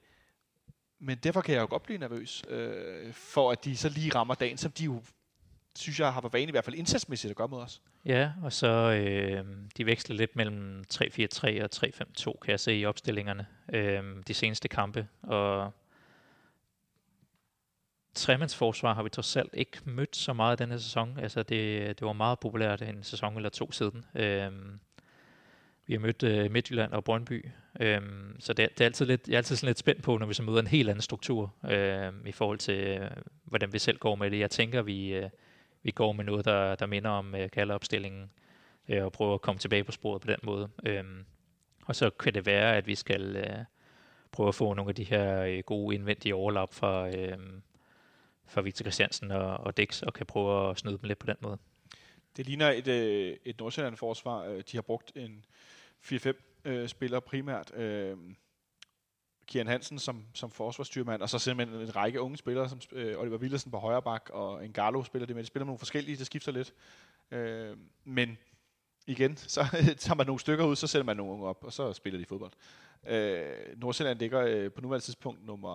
S2: Men derfor kan jeg jo godt blive nervøs, øh, for at de så lige rammer dagen, som de jo, synes jeg, har været vane i hvert fald indsatsmæssigt at gøre mod os.
S3: Ja, og så øh, de veksler lidt mellem 3-4-3 og 3-5-2, kan jeg se i opstillingerne, øh, de seneste kampe. Og tremandsforsvar har vi trods alt ikke mødt så meget den her sæson. Altså det, det var meget populært en sæson eller to siden. Øh, vi har mødt øh, Midtjylland og Brøndby, øhm, så det, det er altid lidt, jeg er altid sådan lidt spændt på, når vi så møder en helt anden struktur øhm, i forhold til, øh, hvordan vi selv går med det. Jeg tænker, vi, øh, vi går med noget, der, der minder om øh, kaldeopstillingen, øh, og prøver at komme tilbage på sporet på den måde. Øhm, og så kan det være, at vi skal øh, prøve at få nogle af de her øh, gode indvendige overlap fra, øh, fra Victor Christiansen og, og Dix, og kan prøve at snyde dem lidt på den måde.
S2: Det ligner et, øh, et Nordsjælland-forsvar. Øh, de har brugt en 4-5 øh, spiller primært. Øh, Kian Hansen som, som forsvarsstyrmand, og så simpelthen en række unge spillere, som øh, Oliver Willersen på højre bak, og en Garlo spiller det med. De spiller med nogle forskellige, det skifter lidt. Øh, men igen, så tager man nogle stykker ud, så sætter man nogle unge op, og så spiller de fodbold. Øh, Nordsjælland ligger øh, på nuværende tidspunkt nummer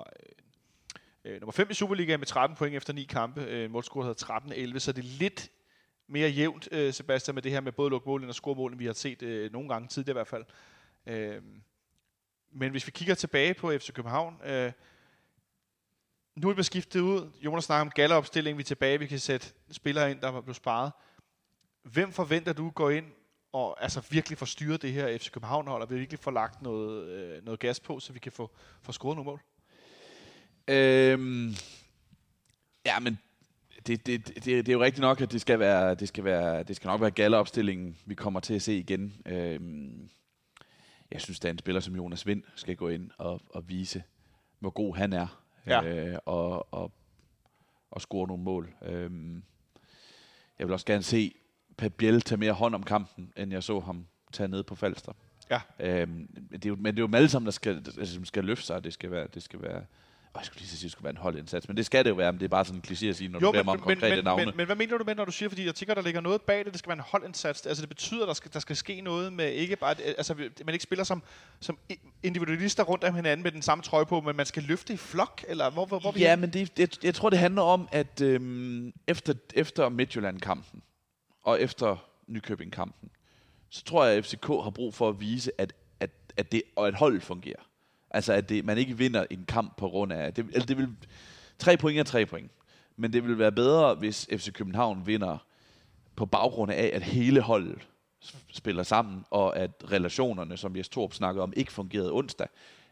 S2: øh, øh nummer 5 i Superligaen med 13 point efter 9 kampe. Øh, målscore hedder 13-11, så det er lidt mere jævnt, øh, Sebastian, med det her med både lukke målen og score målen, vi har set øh, nogle gange tidligere i hvert fald. Øh, men hvis vi kigger tilbage på FC København, øh, nu er vi skiftet ud. Jonas snakker om galleopstilling, vi er tilbage, vi kan sætte spillere ind, der blev sparet. Hvem forventer du går ind og altså virkelig får styret det her FC København-hold, og virkelig får lagt noget, øh, noget gas på, så vi kan få, få scoret nogle mål?
S4: Øhm, ja, men det, det, det, det er jo rigtigt nok, at det skal, være, det skal, være, det skal nok være galleopstillingen, vi kommer til at se igen. Øhm, jeg synes, at en spiller som Jonas Vind skal gå ind og, og vise, hvor god han er, ja. øh, og, og, og score nogle mål. Øhm, jeg vil også gerne se Pep Biel tage mere hånd om kampen, end jeg så ham tage ned på Falster.
S2: Ja.
S4: Øhm, det er jo, men det er jo dem alle sammen, der skal, altså, skal løfte sig, det skal være, det skal være jeg skulle lige sige, at det skulle være en holdindsats, men det skal det jo være, men det er bare sådan en kliché at sige, når jo, du beder mig om konkrete
S2: men,
S4: navne.
S2: Men, men, hvad mener du med, når du siger, fordi jeg tænker, der ligger noget bag det, det skal være en holdindsats. Altså det betyder, der skal, der skal ske noget med ikke bare, altså man ikke spiller som, som individualister rundt om hinanden med den samme trøje på, men man skal løfte i flok, eller hvor, hvor, hvor
S4: Ja, men det, det, jeg tror, det handler om, at øhm, efter, efter Midtjylland-kampen, og efter Nykøbing-kampen, så tror jeg, at FCK har brug for at vise, at, at, at, det, og at holdet fungerer. Altså, at det, man ikke vinder en kamp på grund af... Det, altså, det vil, tre point er tre point. Men det vil være bedre, hvis FC København vinder på baggrund af, at hele holdet spiller sammen, og at relationerne, som Jes Torp snakkede om, ikke fungerede onsdag,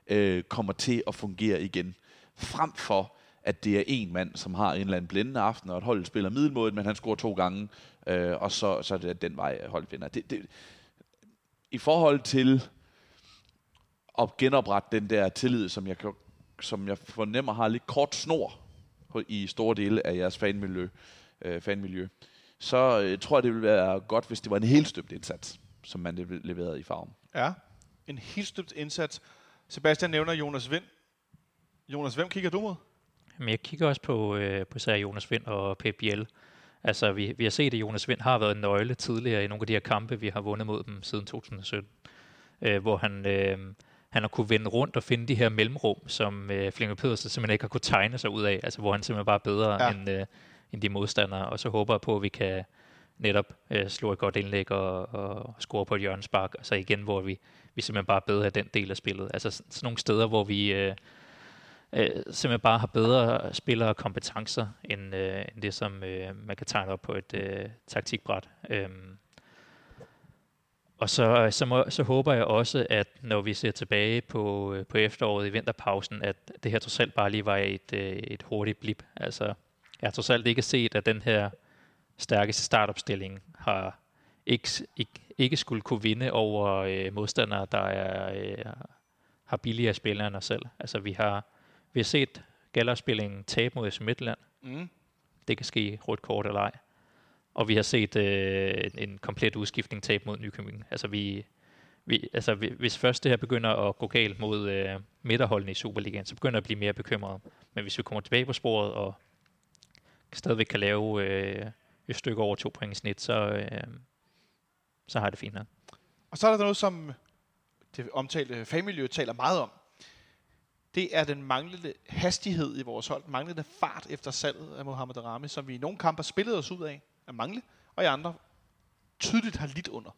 S4: øh, kommer til at fungere igen. Frem for, at det er en mand, som har en eller anden blændende aften, og at holdet spiller middelmådet, men han scorer to gange, øh, og så, så er det den vej, holdet vinder. Det, det, I forhold til at genoprette den der tillid, som jeg, som jeg fornemmer har lidt kort snor i store dele af jeres fanmiljø, øh, fanmiljø så øh, tror jeg, det ville være godt, hvis det var en helt støbt indsats, som man leverede i farven.
S2: Ja, en helt støbt indsats. Sebastian nævner Jonas Vind. Jonas, hvem kigger du mod?
S3: Jamen, jeg kigger også på, øh, på især Jonas Vind og Pep Biel. Altså, vi, vi har set, at Jonas Vind har været en nøgle tidligere i nogle af de her kampe, vi har vundet mod dem siden 2017. Øh, hvor han, øh, han har kunne vende rundt og finde de her mellemrum, som øh, Flemming Pedersen simpelthen ikke har kunne tegne sig ud af, altså hvor han simpelthen bare er bedre ja. end, øh, end de modstandere, og så håber jeg på, at vi kan netop øh, slå et godt indlæg og, og score på et hjørnespark, altså igen, hvor vi, vi simpelthen bare er bedre af den del af spillet. Altså sådan nogle steder, hvor vi øh, øh, simpelthen bare har bedre spillere og kompetencer, end, øh, end det, som øh, man kan tegne op på et øh, taktikbræt. Øh, og så, så, må, så håber jeg også, at når vi ser tilbage på, øh, på efteråret i vinterpausen, at det her trods alt bare lige var et, øh, et hurtigt blip. Altså, jeg har trods alt ikke set, at den her stærkeste startopstilling har ikke, ikke, ikke skulle kunne vinde over øh, modstandere, der er, øh, har billigere spillere end os selv. Altså, vi har, vi har set Gallerspillingen tabe mod Midtland. Mm. Det kan ske rødt kort eller ej. Og vi har set øh, en komplet udskiftning tab mod Nykøbing. Altså, vi, vi, altså, hvis først det her begynder at gå galt mod øh, midterholdene i Superligaen, så begynder jeg at blive mere bekymret. Men hvis vi kommer tilbage på sporet og stadigvæk kan lave øh, et stykke over to point i snit, så, øh, så har jeg det fint nok.
S2: Og så er der noget, som det omtalte fagmiljø taler meget om. Det er den manglende hastighed i vores hold, den manglende fart efter salget af Mohamed Rami, som vi i nogle kampe har spillet os ud af at mangle, og i andre tydeligt har lidt under.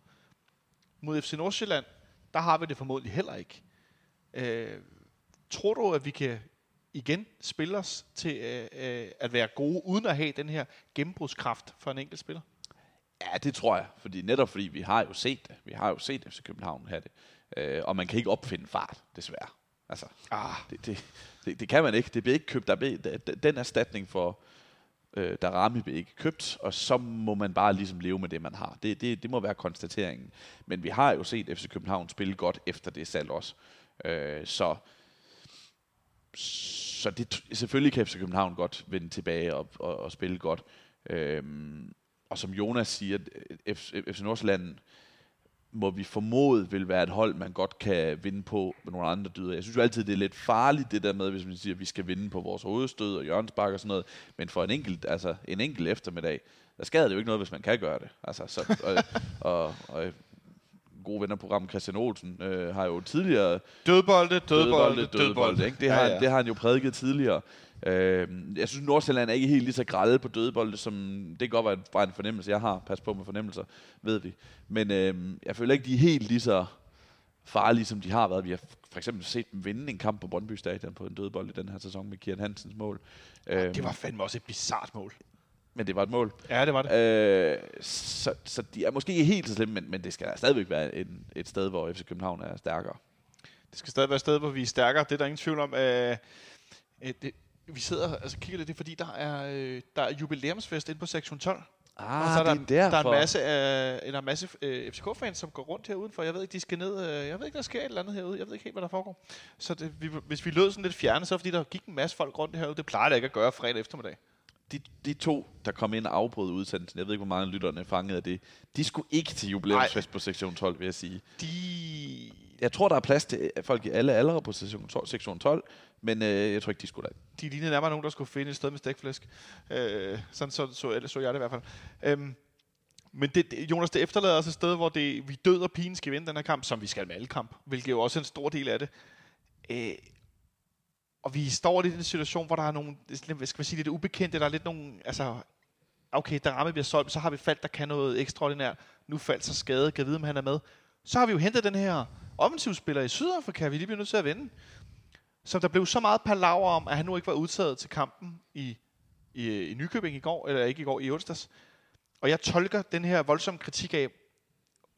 S2: Mod FC Nordsjælland, der har vi det formodentlig heller ikke. Øh, tror du, at vi kan igen spille os til øh, øh, at være gode, uden at have den her gennembrudskraft for en enkelt spiller?
S4: Ja, det tror jeg. Fordi netop fordi vi har jo set det. Vi har jo set FC København have det. Øh, og man kan ikke opfinde fart, desværre. Altså,
S2: Ah,
S4: det, det, det, det kan man ikke. Det bliver ikke købt. Der bliver, den erstatning for øh, der Rami bliver ikke købt, og så må man bare ligesom leve med det, man har. Det, det, det må være konstateringen. Men vi har jo set FC København spille godt efter det salg også. Øh, så så det, selvfølgelig kan FC København godt vende tilbage og, og, og spille godt. Øhm, og som Jonas siger, FC, FC Nordsjælland må vi formode vil være et hold, man godt kan vinde på med nogle andre dyder. Jeg synes jo altid, det er lidt farligt, det der med, hvis man siger, at vi skal vinde på vores hovedstød og hjørnsbakke og sådan noget. Men for en enkelt, altså en enkelt eftermiddag, der skader det jo ikke noget, hvis man kan gøre det. Altså, så, og, og, og gode vennerprogram, Christian Olsen, øh, har jo tidligere...
S2: dødbolde, dødbolde, dødbolde.
S4: ikke? Det, har, ja, ja. det har han jo prædiket tidligere. Øh, jeg synes, Nordsjælland er ikke helt lige så grælde på dødbolde, som det kan godt være bare en fornemmelse, jeg har. Pas på med fornemmelser, ved vi. Men øh, jeg føler ikke, de er helt lige så farlige, som de har været. Vi har for eksempel set dem vinde en kamp på Brøndby Stadion på en dødbold i den her sæson med Kian Hansens mål. Øh,
S2: Det var fandme også et bizart mål.
S4: men det var et mål.
S2: Ja, det var det.
S4: Øh, så, så de er måske ikke helt så slemme, men, men det skal stadigvæk være en, et sted, hvor FC København er stærkere.
S2: Det skal stadig være et sted, hvor vi er stærkere. Det er der ingen tvivl om. Øh, det, vi sidder altså kigger lidt, det er fordi, der er, øh, der er jubilæumsfest inde på sektion 12.
S4: Ah,
S2: og så er der,
S4: det er
S2: der er en
S4: derfor.
S2: masse, af, der er en masse øh, FCK-fans, som går rundt her udenfor. Jeg ved ikke, de skal ned. Øh, jeg ved ikke, der sker et eller andet herude. Jeg ved ikke helt, hvad der foregår. Så det, vi, hvis vi lød sådan lidt fjerne, så er fordi, der gik en masse folk rundt herude. Det plejer det ikke at gøre fredag eftermiddag.
S4: de, de to, der kom ind og afbrød udsendelsen, jeg ved ikke, hvor mange lytterne fangede af det, de skulle ikke til jubilæumsfest på sektion 12, vil jeg sige.
S2: De...
S4: Jeg tror, der er plads til øh, folk i alle aldre på sektion 12, sektion 12 men øh, jeg tror ikke, de skulle der.
S2: de lignede nærmere nogen, der skulle finde et sted med stækflæsk. Øh, sådan så, så, så, så jeg det i hvert fald. Øhm, men det, det, Jonas, det efterlader os et sted, hvor det, vi død og pigen skal vinde den her kamp, som vi skal med alle kamp, hvilket jo også er en stor del af det. Øh, og vi står lidt i den situation, hvor der er nogle, skal man sige, lidt ubekendte, der er lidt nogle, altså, okay, der ramme bliver solgt, så har vi faldt, der kan noget ekstraordinært. Nu faldt så skade, kan vide, om han er med. Så har vi jo hentet den her offensivspiller i Sydafrika, vi lige bliver nødt til at vinde. Som der blev så meget palaver om, at han nu ikke var udtaget til kampen i, i, i Nykøbing i går, eller ikke i går, i onsdags. Og jeg tolker den her voldsomme kritik af,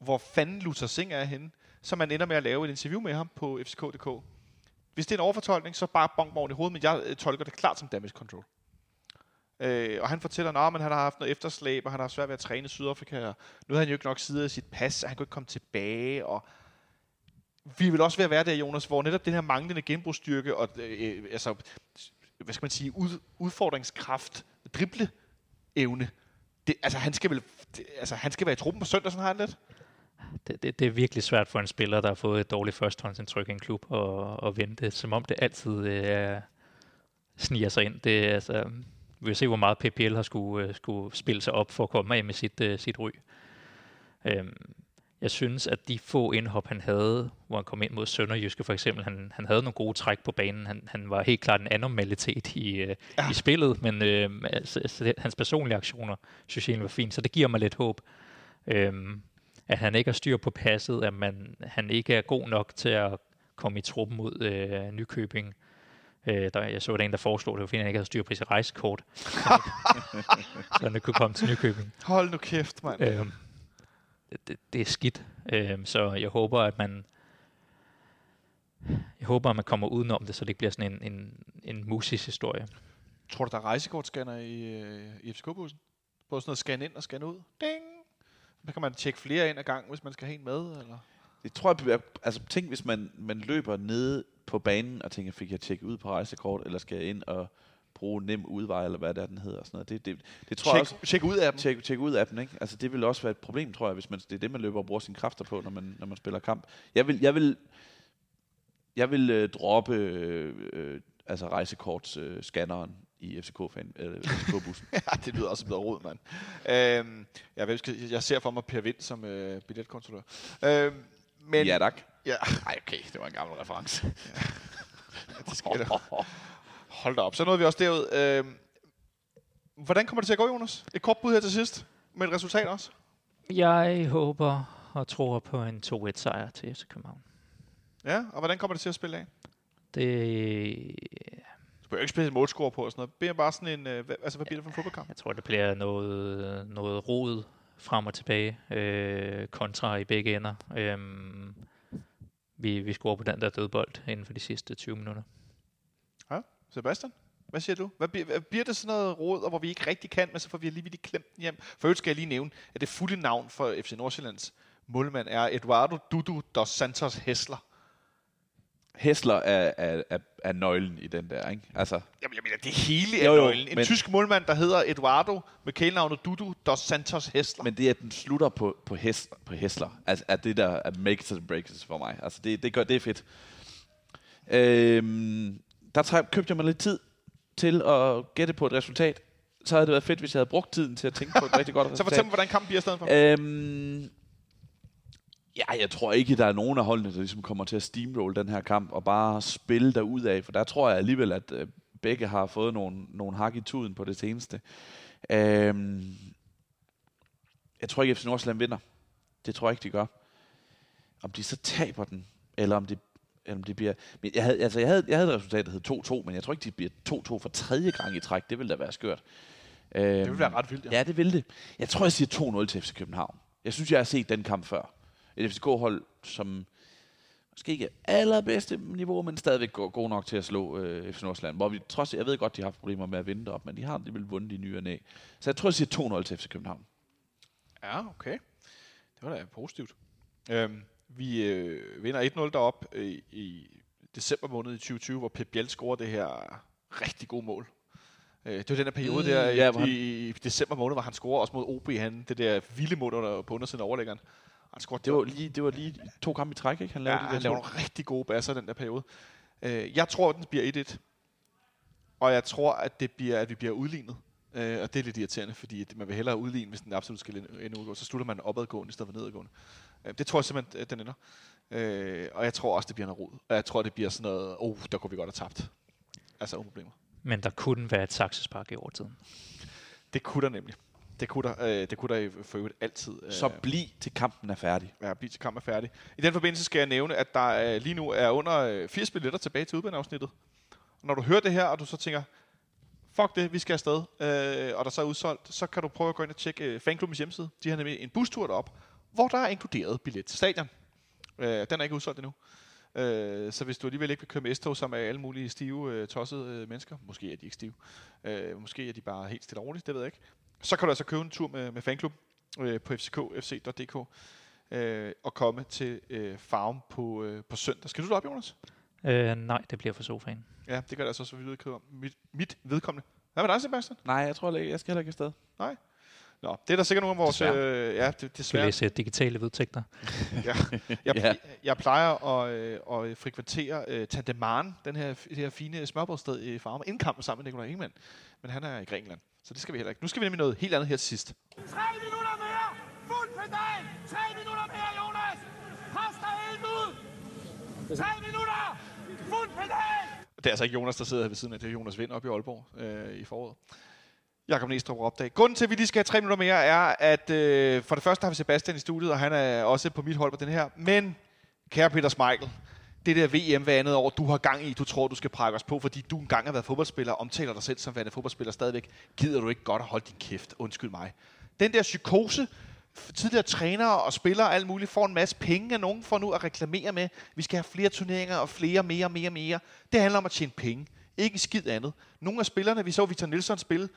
S2: hvor fanden Luther Singh er henne, så man ender med at lave et interview med ham på fck.dk. Hvis det er en overfortolkning, så bare bonk i hovedet, men jeg øh, tolker det klart som damage control. Øh, og han fortæller, at han har haft noget efterslæb, og han har haft svært ved at træne i Sydafrika, og nu havde han jo ikke nok sider i sit pas, og han kunne ikke komme tilbage, og vi vil også være være der, Jonas, hvor netop den her manglende genbrugsstyrke og øh, øh, altså, hvad skal man sige, ud, udfordringskraft, dribleevne, det, altså, han skal vel, det, altså, han skal være i truppen på søndag, sådan har han lidt.
S3: Det, det, det er virkelig svært for en spiller, der har fået et dårligt førstehåndsindtryk i en klub, og, og vente, som om det altid øh, sniger sig ind. Det, altså, vi vil se, hvor meget PPL har skulle, øh, skulle spille sig op for at komme af med sit, øh, sit ry. Øhm, jeg synes, at de få indhop, han havde, hvor han kom ind mod Sønderjyske for eksempel, han, han havde nogle gode træk på banen. Han, han var helt klart en anomalitet i, øh,
S2: Ja.
S3: i spillet, men øh, altså, altså, hans personlige aktioner synes jeg var fint, så det giver mig lidt håb. Øhm, at han ikke har styr på passet, at man, han ikke er god nok til at komme i truppen mod øh, Nykøbing. Øh, der, jeg så, der er en, der foreslog det, fordi han ikke havde styr på sit rejsekort. så han ikke kunne komme til Nykøbing.
S2: Hold nu kæft, mand.
S3: Øhm, det, det, er skidt. Øhm, så jeg håber, at man jeg håber, at man kommer udenom det, så det ikke bliver sådan en, en, en musisk historie.
S2: Tror du, der er rejsekortscanner i, øh, i FCK-bussen? Både sådan noget scan ind og scan ud? Ding! Så kan man tjekke flere ind ad gang, hvis man skal have en med, eller?
S4: Det tror jeg, altså tænk, hvis man, man løber nede på banen og tænker, fik jeg tjekket ud på rejsekort, eller skal jeg ind og bruge nem udvej, eller hvad det er, den hedder. og Sådan noget. Det, det, det tror jeg
S2: Tjek,
S4: også,
S2: tjek ud af dem.
S4: tjek, tjek ud af den, ikke? Altså, det vil også være et problem, tror jeg, hvis man, det er det, man løber og bruger sine kræfter på, når man, når man spiller kamp. Jeg vil, jeg vil, jeg vil øh, droppe øh, øh, altså rejsekortscanneren øh, i FCK-fan, eller FCK-bussen.
S2: ja, det lyder også bedre råd, mand. Øhm, jeg, jeg ser for mig Per Vind som øh, billetkontrollør. Øhm, men,
S4: ja, tak.
S2: Ja,
S4: Ej, okay, det var en gammel reference.
S2: det skal. Hold da op. Så nåede vi også derud. Øhm, hvordan kommer det til at gå, Jonas? Et kort bud her til sidst. Med et resultat også.
S3: Jeg håber og tror på en 2-1 sejr til FC København.
S2: Ja, og hvordan kommer det til at spille af?
S3: Det,
S2: Du behøver ikke spille et målscore på og sådan noget. Bliver bare sådan en... Øh, altså, hvad bliver det for en fodboldkamp?
S3: jeg tror, det bliver noget, noget rod frem og tilbage, øh, kontra i begge ender. Øhm, vi, vi scorer på den der dødbold inden for de sidste 20 minutter.
S2: Sebastian? Hvad siger du? Hvad bliver, bliver det sådan noget råd, hvor vi ikke rigtig kan, men så får vi alligevel klemt den hjem? For øvrigt skal jeg lige nævne, at det fulde navn for FC Nordsjællands målmand er Eduardo Dudu dos Santos Hessler.
S4: Hessler er, er, er, er nøglen i den der, ikke? Altså,
S2: Jamen, jeg mener, det hele er
S4: Jo, jo,
S2: nøglen. En
S4: men-
S2: tysk målmand, der hedder Eduardo med kælenavnet Dudu dos Santos Hessler.
S4: men det er, at den slutter på, på, Hessler, på Hessler, altså, er det der er makes and breaks for mig. Altså, det, det, gør, det er fedt. Øhm, der træ, købte jeg mig lidt tid til at gætte på et resultat. Så havde det været fedt, hvis jeg havde brugt tiden til at tænke på et rigtig godt
S2: så
S4: resultat.
S2: fortæl mig, hvordan kampen bliver i stedet for.
S4: Øhm, ja, jeg tror ikke, der er nogen af holdene, der ligesom kommer til at steamroll den her kamp og bare spille derud af, for der tror jeg alligevel, at øh, begge har fået nogle, nogle hak i tuden på det seneste. Øhm, jeg tror ikke, at FC Nordsjælland vinder. Det tror jeg ikke, de gør. Om de så taber den, eller om det, eller om det bliver... Men jeg havde, altså, jeg havde, jeg havde et resultat, der hed 2-2, men jeg tror ikke, det bliver 2-2 for tredje gang i træk. Det ville da være skørt. Øhm,
S2: det vil være ret vildt, ja.
S4: Ja, det vil det. Jeg tror, jeg siger 2-0 til FC København. Jeg synes, jeg har set den kamp før. Et FCK-hold, som måske ikke er allerbedste niveau, men stadigvæk går god nok til at slå øh, FC Nordsjælland. Hvor vi trods, jeg ved godt, de har haft problemer med at vinde op, men de har alligevel vundet i ny og næ. Så jeg tror, jeg siger 2-0 til FC København.
S2: Ja, okay. Det var da positivt. Øhm, vi øh, vinder 1-0 derop øh, i december måned i 2020, hvor Pep Biel scorer det her rigtig gode mål. Øh, det var den der periode
S4: Mm,
S2: der
S4: ja,
S2: ja,
S4: hvor han-
S2: i, i, december måned, hvor han scorer også mod OB, han, det der vilde mål under, på undersiden af overlæggeren. Han scorede
S4: Det var lige, det var lige to kampe i træk, ikke? Han
S2: ja,
S4: lavede de der
S2: han laver nogle rigtig gode basser den der periode. Øh, jeg tror, at den bliver 1-1. Og jeg tror, at, det bliver, at vi bliver udlignet. Øh, og det er lidt irriterende, fordi man vil hellere udligne, hvis den absolut skal ende udgå. Så slutter man opadgående i stedet for nedadgående. Øh, det tror jeg simpelthen, at den ender. Øh, og jeg tror også, det bliver noget rod. Og jeg tror, det bliver sådan noget, oh, der kunne vi godt have tabt. Altså uden problemer.
S3: Men der kunne være et saksespark i overtiden.
S2: Det kunne der nemlig. Det kunne der, øh, det kunne der i- for øvrigt altid. Øh,
S4: Så bliv til kampen er færdig.
S2: Ja, bliv til kamp er færdig. I den forbindelse skal jeg nævne, at der er, lige nu er under øh, 80 billetter tilbage til udbaneafsnittet. Og når du hører det her, og du så tænker, fuck det, vi skal afsted, øh, og der så er udsolgt, så kan du prøve at gå ind og tjekke øh, fanklubbens hjemmeside. De har nemlig en bustur derop, hvor der er inkluderet billet til stadion. Øh, den er ikke udsolgt endnu. Øh, så hvis du alligevel ikke vil køre med S-tog sammen med alle mulige stive, øh, tossede øh, mennesker, måske er de ikke stive, øh, måske er de bare helt stille og roligt, det ved jeg ikke, så kan du altså købe en tur med, med fanklub øh, på fckfc.dk øh, og komme til øh, Farm på, øh, på søndag. Skal du derop, Jonas?
S3: Øh, nej, det bliver for sofaen.
S2: Ja, det gør det altså så vidt vedkommende. Mit, mit vedkommende. Hvad med dig, Sebastian?
S4: Nej, jeg tror ikke, jeg skal heller ikke afsted.
S2: Nå, det er der sikkert nogle af vores...
S4: Desværre.
S2: Øh, ja, det,
S3: Skal
S2: desværre.
S3: læse digitale vedtægter.
S2: Ja. Jeg,
S4: Ja.
S2: jeg plejer at, øh, at frekventere øh, Tante Maren, den her, det her fine smørbrødsted i Farm, inden kampen sammen med Nikolaj Ingemann. Men han er i Grækenland, så det skal vi heller ikke. Nu skal vi nemlig noget helt andet her til sidst.
S6: 3 minutter mere! Fuld pedal! 3 minutter mere, Jonas! Pas dig helt ud! 3 minutter! Fuld pedal!
S2: Det er altså ikke Jonas, der sidder her ved siden af. Det er Jonas Vind oppe i Aalborg øh, i foråret. Jakob Næstrup opdag. Grunden til, at vi lige skal have tre minutter mere, er, at øh, for det første har vi Sebastian i studiet, og han er også på mit hold på den her. Men, kære Peter Smeichel, det der VM hver andet år, du har gang i, du tror, du skal prække os på, fordi du engang har været fodboldspiller, omtaler dig selv som værende fodboldspiller stadigvæk, gider du ikke godt at holde din kæft, undskyld mig. Den der psykose, tidligere trænere og spillere og alt muligt får en masse penge af nogen for nu at reklamere med. Vi skal have flere turneringer og flere, mere, mere, mere. Det handler om at tjene penge. Ikke en skid andet. Nogle af spillerne, vi så Victor Nielsen spille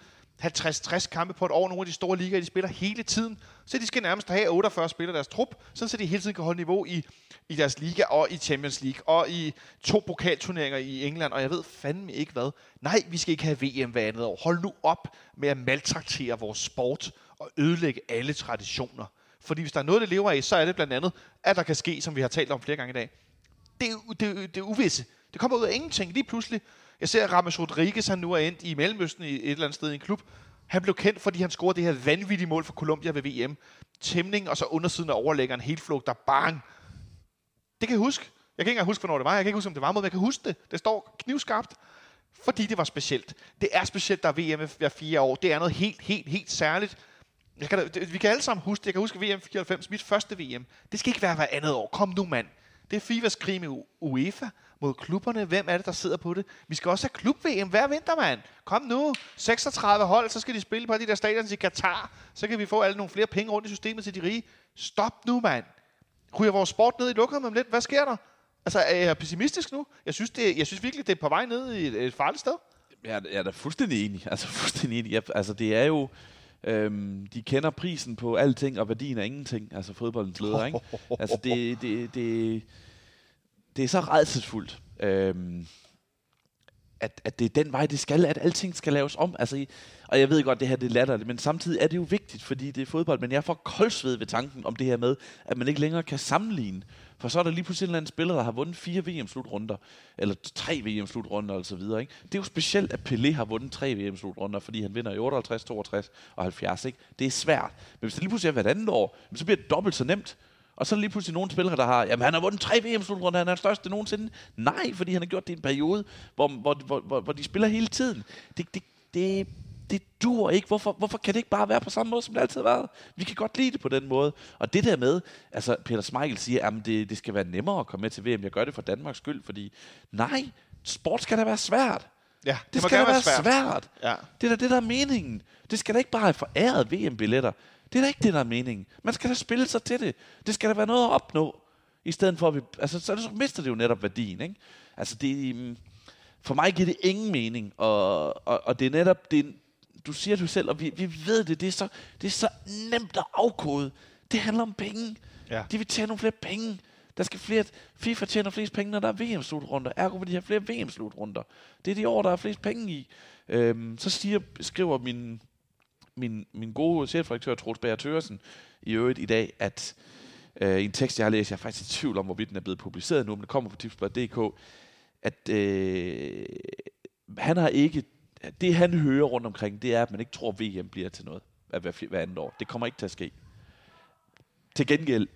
S2: 50-60 kampe på et år. Nogle af de store ligaer, de spiller hele tiden. Så de skal nærmest have 48 spillere i deres trup, sådan så de hele tiden kan holde niveau i, i deres liga og i Champions League og i to pokalturneringer i England, og jeg ved fandme ikke hvad. Nej, vi skal ikke have VM hver andet år. Hold nu op med at maltraktere vores sport og ødelægge alle traditioner. Fordi hvis der er noget, det lever af, så er det blandt andet, at der kan ske, som vi har talt om flere gange i dag, det er, det, det er uvisse. Det kommer ud af ingenting. Lige pludselig, jeg ser, at Ramos Rodriguez, han nu er endt i Mellemøsten i et eller andet sted i en klub. Han blev kendt, fordi han scorede det her vanvittige mål for Colombia ved VM. Tæmning, og så undersiden af overlæggeren, helt flugter, bang. Det kan jeg huske. Jeg kan ikke engang huske, hvornår det var. Jeg kan ikke huske, om det var mod, men jeg kan huske det. Det står knivskarpt, fordi det var specielt. Det er specielt, der er VM hver fire år. Det er noget helt, helt, helt særligt. Jeg kan, da- det- vi kan alle sammen huske det. Jeg kan huske VM 94, mit første VM. Det skal ikke være hver andet år. Kom nu, mand. Det er FIFAs krig med U- UEFA mod klubberne. Hvem er det, der sidder på det? Vi skal også have klub-VM hver vinter, mand. Kom nu. 36 hold, så skal de spille på de der stadions i Katar. Så kan vi få alle nogle flere penge rundt i systemet til de rige. Stop nu, mand. Ryger vores sport ned i lukket om lidt? Hvad sker der? Altså, er jeg pessimistisk nu? Jeg synes, det, jeg synes virkelig, det er på vej ned i et, et farligt sted.
S4: Jeg er, jeg er da fuldstændig enig. Altså fuldstændig enig. Jeg, altså det er jo... Øhm, de kender prisen på alting og værdien af ingenting. Altså fodboldens leder, ikke? Altså det, det, det, det er så redselsfuldt. Øhm, at, at det er den vej, det skal, at alting skal laves om. Altså, og jeg ved godt, det her det er latterligt, men samtidig er det jo vigtigt, fordi det er fodbold. Men jeg får koldsved ved tanken om det her med, at man ikke længere kan sammenligne. For så er der lige pludselig en eller anden spiller, der har vundet fire VM-slutrunder, eller tre VM-slutrunder og så videre. Ikke? Det er jo specielt, at Pelé har vundet tre VM-slutrunder, fordi han vinder i 58, 62 og 70. Ikke? Det er svært. Men hvis det lige pludselig er hvert andet år, så bliver det dobbelt så nemt. Og så er lige pludselig nogle spillere, der har, jamen han har vundet tre VM-slutrunder, han er den største nogensinde. Nej, fordi han har gjort det i en periode, hvor, hvor, hvor, hvor, hvor de spiller hele tiden. Det, det, det, det dur ikke. Hvorfor, hvorfor kan det ikke bare være på samme måde, som det altid har været? Vi kan godt lide det på den måde. Og det der med, altså Peter Smeichel siger, at det, det skal være nemmere at komme med til VM. Jeg gør det for Danmarks skyld, fordi nej, sport skal da være svært.
S2: Ja,
S4: Det,
S2: må
S4: skal da være svært. svært.
S2: Ja.
S4: Det er da det, der er meningen. Det skal da ikke bare have foræret VM-billetter. Det er da ikke det, der er meningen. Man skal da spille sig til det. Det skal da være noget at opnå. I stedet for, at vi... Altså, så, så mister det jo netop værdien, ikke? Altså, det... mm, For mig giver det ingen mening. Og, og, og det er netop... Det er, du siger det selv, og vi, vi ved det. Det er, så, det er så nemt at afkode. Det handler om penge.
S2: Ja.
S4: De vil tjene nogle flere penge. Der skal flere, FIFA tjener flest penge, når der er VM-slutrunder. Ergo vil de have flere VM-slutrunder. Det er de år, der er flest penge i. Øhm, så siger, skriver min, min, min gode chefredaktør, Troels Bager Tøresen, i øvrigt i dag, at øh, i en tekst, jeg har læst, jeg er faktisk i tvivl om, hvorvidt den er blevet publiceret nu, men den kommer på tipsblad.dk, at øh, han har ikke, det han hører rundt omkring, det er, at man ikke tror, at VM bliver til noget af hver, hver andet år. Det kommer ikke til at ske. Til gengæld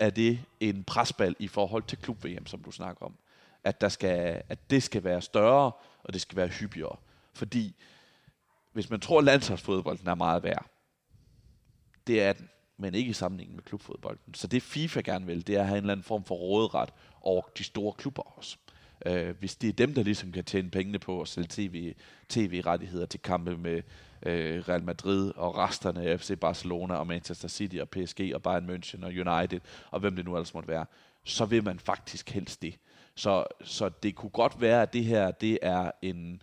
S4: er det en presbal i forhold til klub-VM, som du snakker om. At, der skal, at det skal være større, og det skal være hyppigere. Fordi hvis man tror, at landsholdsfodbolden er meget værd, det er den, men ikke i sammenligning med klubfodbolden. Så det FIFA gerne vil, det er at have en eller anden form for råderet over de store klubber også. Øh, hvis det er dem, der ligesom kan tjene pengene på at sælge TV, TV-rettigheder til kampe med øh, Real Madrid og resterne af FC Barcelona og Manchester City og PSG og Bayern München og United og hvem det nu ellers måtte være, så vil man faktisk helst det. Så, så det kunne godt være, at det her det er en,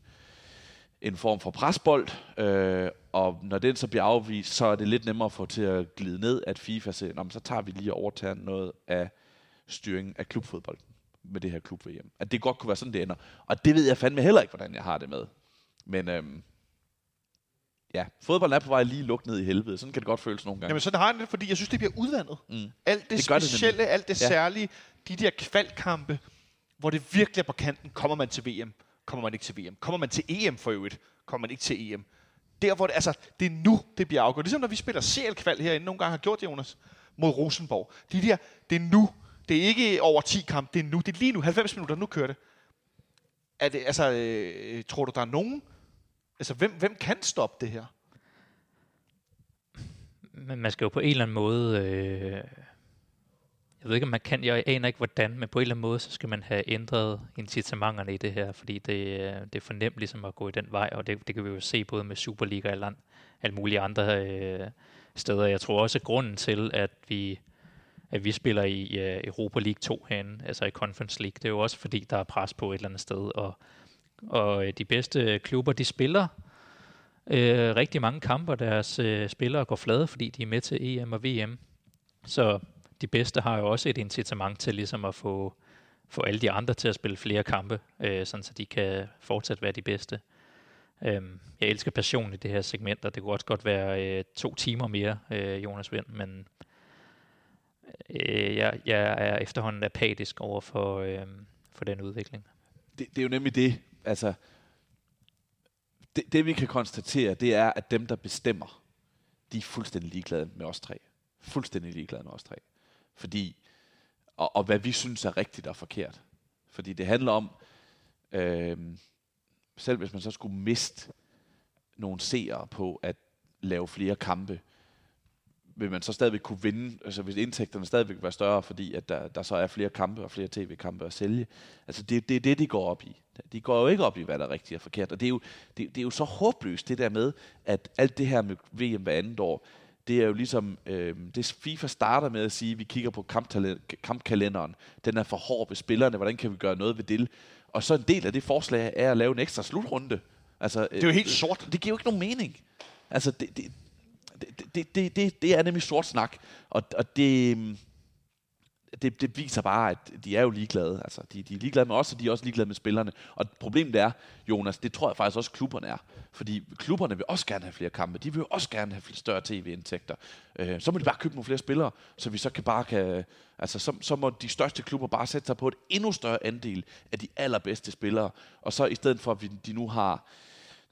S4: en form for presbold, øh, og når den så bliver afvist, så er det lidt nemmere at få til at glide ned, at FIFA siger, "Nå, men så tager vi lige og overtager noget af styringen af klubfodbolden med det her klub-VM. At det godt kunne være sådan, det ender. Og det ved jeg fandme heller ikke, hvordan jeg har det med. Men øhm, ja, fodbold er på vej lige lukket ned i helvede. Sådan kan det godt føles nogle gange.
S2: Jamen sådan har jeg det, fordi jeg synes, det bliver udvandet.
S4: Mm.
S2: Alt det,
S4: Det
S2: det
S4: det
S2: specielle,
S4: nemlig.
S2: alt det
S4: Ja.
S2: særlige, de der kvalkampe, hvor det virkelig er på kanten, kommer man til VM, kommer man ikke til VM. Kommer man til EM for øvrigt, kommer man ikke til EM. Der hvor det, altså, det er nu, det bliver afgjort. Ligesom når vi spiller CL-kval herinde, nogle gange har gjort det, Jonas, mod Rosenborg. De der, det er nu. Det er ikke over 10 kamp, det er nu. Det er lige nu, 90 minutter, nu kører det. Er det, altså, øh, tror du, der er nogen? Altså, hvem, hvem kan stoppe det her?
S3: Men man skal jo på en eller anden måde... Øh, jeg ved ikke, om man kan... Jeg aner ikke, hvordan, men på en eller anden måde, så skal man have ændret incitamenterne i det her, fordi det, øh, det er for nemt ligesom at gå i den vej, og det, det kan vi jo se både med Superliga og land, alle mulige andre øh, steder. Jeg tror også, at grunden til, at vi at vi spiller i øh, Europa League 2 herinde, altså i Conference League, det er jo også fordi, der er pres på et eller andet sted, og, og øh, de bedste klubber, de spiller øh, rigtig mange kampe, og deres øh, spillere går flade, fordi de er med til EM og VM. Så de bedste har jo også et incitament til ligesom at få, få alle de andre til at spille flere kampe, øh, sådan så de kan fortsat være de bedste. Øhm, jeg elsker passion i det her segment, og det kunne også godt være øh, to timer mere, øh, Jonas Vind, men øh, jeg, jeg er efterhånden apatisk over for, øh, for den udvikling.
S4: det, det er jo nemlig det. Altså, det, det vi kan konstatere, det er, at dem, der bestemmer, de er fuldstændig ligeglade med os tre. Fuldstændig ligeglade med os tre. Fordi, og, og hvad vi synes er rigtigt og forkert. Fordi det handler om, øh, selv hvis man så skulle miste nogle seere på at lave flere kampe, vil man så stadigvæk kunne vinde, altså hvis indtægterne stadigvæk var større, fordi at der, der så er flere kampe og flere tv-kampe at sælge. Altså det, det er det, de går op i. De går jo ikke op i, hvad der er rigtigt og forkert. Og det er jo, det, det er jo så håbløst, det der med, at alt det her med VM hver andet år, det er jo ligesom, øh, det FIFA starter med at sige, at vi kigger på kampkalenderen. Den er for hård ved spillerne, hvordan kan vi gøre noget ved det? Og så en del af det forslag er at lave en ekstra slutrunde. Altså,
S2: Det er jo helt sort.
S4: det giver jo ikke nogen mening. Altså, det, det, det, det, det, det, er nemlig sort snak. Og, og det, det, det viser bare, at de er jo ligeglade. Altså, de, de er ligeglade med os, og de er også ligeglade med spillerne. Og problemet er, Jonas, det tror jeg faktisk også klubberne er. Fordi klubberne vil også gerne have flere kampe. De vil jo også gerne have større tv-indtægter. Øh, så må de bare købe nogle flere spillere, så vi så kan bare kan... Altså, så, så må de største klubber bare sætte sig på et endnu større andel af de allerbedste spillere. Og så i stedet for, at vi, de nu har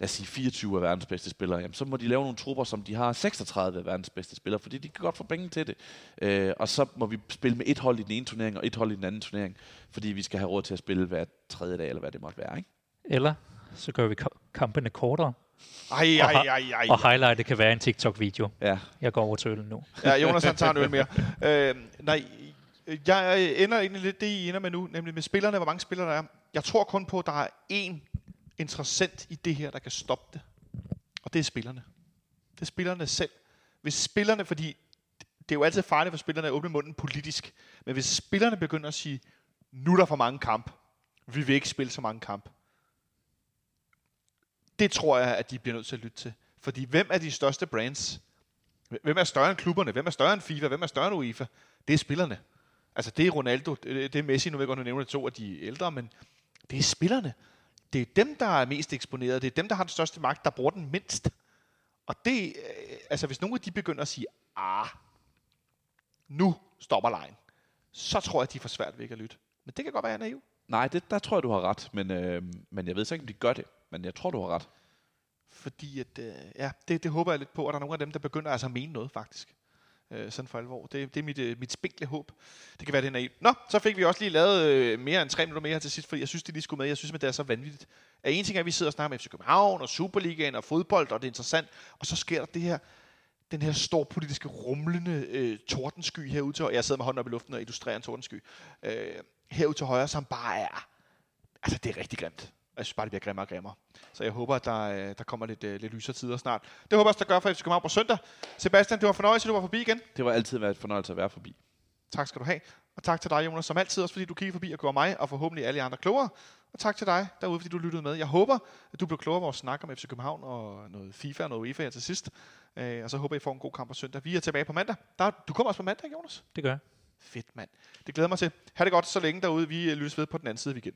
S4: lad os sige 24 af verdens bedste spillere, jamen, så må de lave nogle trupper, som de har 36 af verdens bedste spillere, fordi de kan godt få penge til det. Øh, og så må vi spille med et hold i den ene turnering, og et hold i den anden turnering, fordi vi skal have råd til at spille hver tredje dag, eller hvad det måtte være. Ikke?
S3: Eller så gør vi ka- kampene kortere,
S2: Ej, ej, ej, ej.
S3: og highlightet kan være en TikTok-video.
S4: Ja.
S3: Jeg går over til øllen nu.
S2: Ja, Jonas han tager en øl mere. Øh, nej, jeg ender egentlig lidt det, I ender med nu, nemlig med spillerne, hvor mange spillere der er. Jeg tror kun på, at der er én interessant i det her, der kan stoppe det. Og det er spillerne. Det er spillerne selv. Hvis spillerne, fordi det er jo altid farligt for spillerne at åbne munden politisk, men hvis spillerne begynder at sige, nu er der for mange kamp, vi vil ikke spille så mange kamp, det tror jeg, at de bliver nødt til at lytte til. Fordi hvem er de største brands? Hvem er større end klubberne? Hvem er større end FIFA? Hvem er større end UEFA? Det er spillerne. Altså, det er Ronaldo, det er Messi, nu ved jeg godt, du nævner to af de ældre, men det er spillerne. Det er dem, der er mest eksponeret. Det er dem, der har den største magt, der bruger den mindst. Og det, øh, altså hvis nogle af de begynder at sige, ah, nu stopper lejen, så tror jeg, de får svært ved ikke at lytte. Men det kan godt være, at jeg er naiv.
S4: Nej, det, der tror jeg, du har ret, men, øh, men jeg ved så ikke, om de gør det. Men jeg tror, du har ret.
S2: Fordi at, øh, ja, det, det håber jeg lidt på, at der er nogle af dem, der begynder altså at mene noget, faktisk. Øh, sådan for alvor. Det, det er mit, øh, mit spinkle håb. Det kan være, det er naivt. Nå, så fik vi også lige lavet øh, mere end tre minutter mere til sidst, fordi jeg synes, det lige skulle med. Jeg synes, at det er så vanvittigt. At en ting er, at vi sidder og snakker med FC København og Superligaen og fodbold, og det er interessant. Og så sker der det her, den her store politiske rumlende øh, tordensky herude til højre. Jeg sidder med hånden op i luften og illustrerer en tordensky. Øh, herude til højre, som bare er... Altså, det er rigtig grimt. Jeg synes bare, det bliver grimmere og grimmere. Så jeg håber, at der, øh, der kommer lidt, øh, lidt lysere tider snart. Det håber jeg også, der gør for FC København på søndag. Sebastian, det var fornøjelse, at du var forbi igen.
S4: Det var altid været et fornøjelse at være forbi.
S2: Tak skal du have. Og tak til dig, Jonas, som altid, også fordi du kiggede forbi og gjorde mig, og forhåbentlig alle andre klogere. Og tak til dig derude, fordi du lyttede med. Jeg håber, at du blev klogere af vores snak om FC København og noget FIFA og noget UEFA her til sidst. Øh, og så håber jeg, I får en god kamp på søndag. Vi er tilbage på mandag. Der, du kommer også på mandag, Jonas?
S3: Det gør jeg.
S2: Fedt, mand. Det glæder mig til. Ha' det godt så længe derude. Vi øh, lyttes ved på den anden side af weekenden.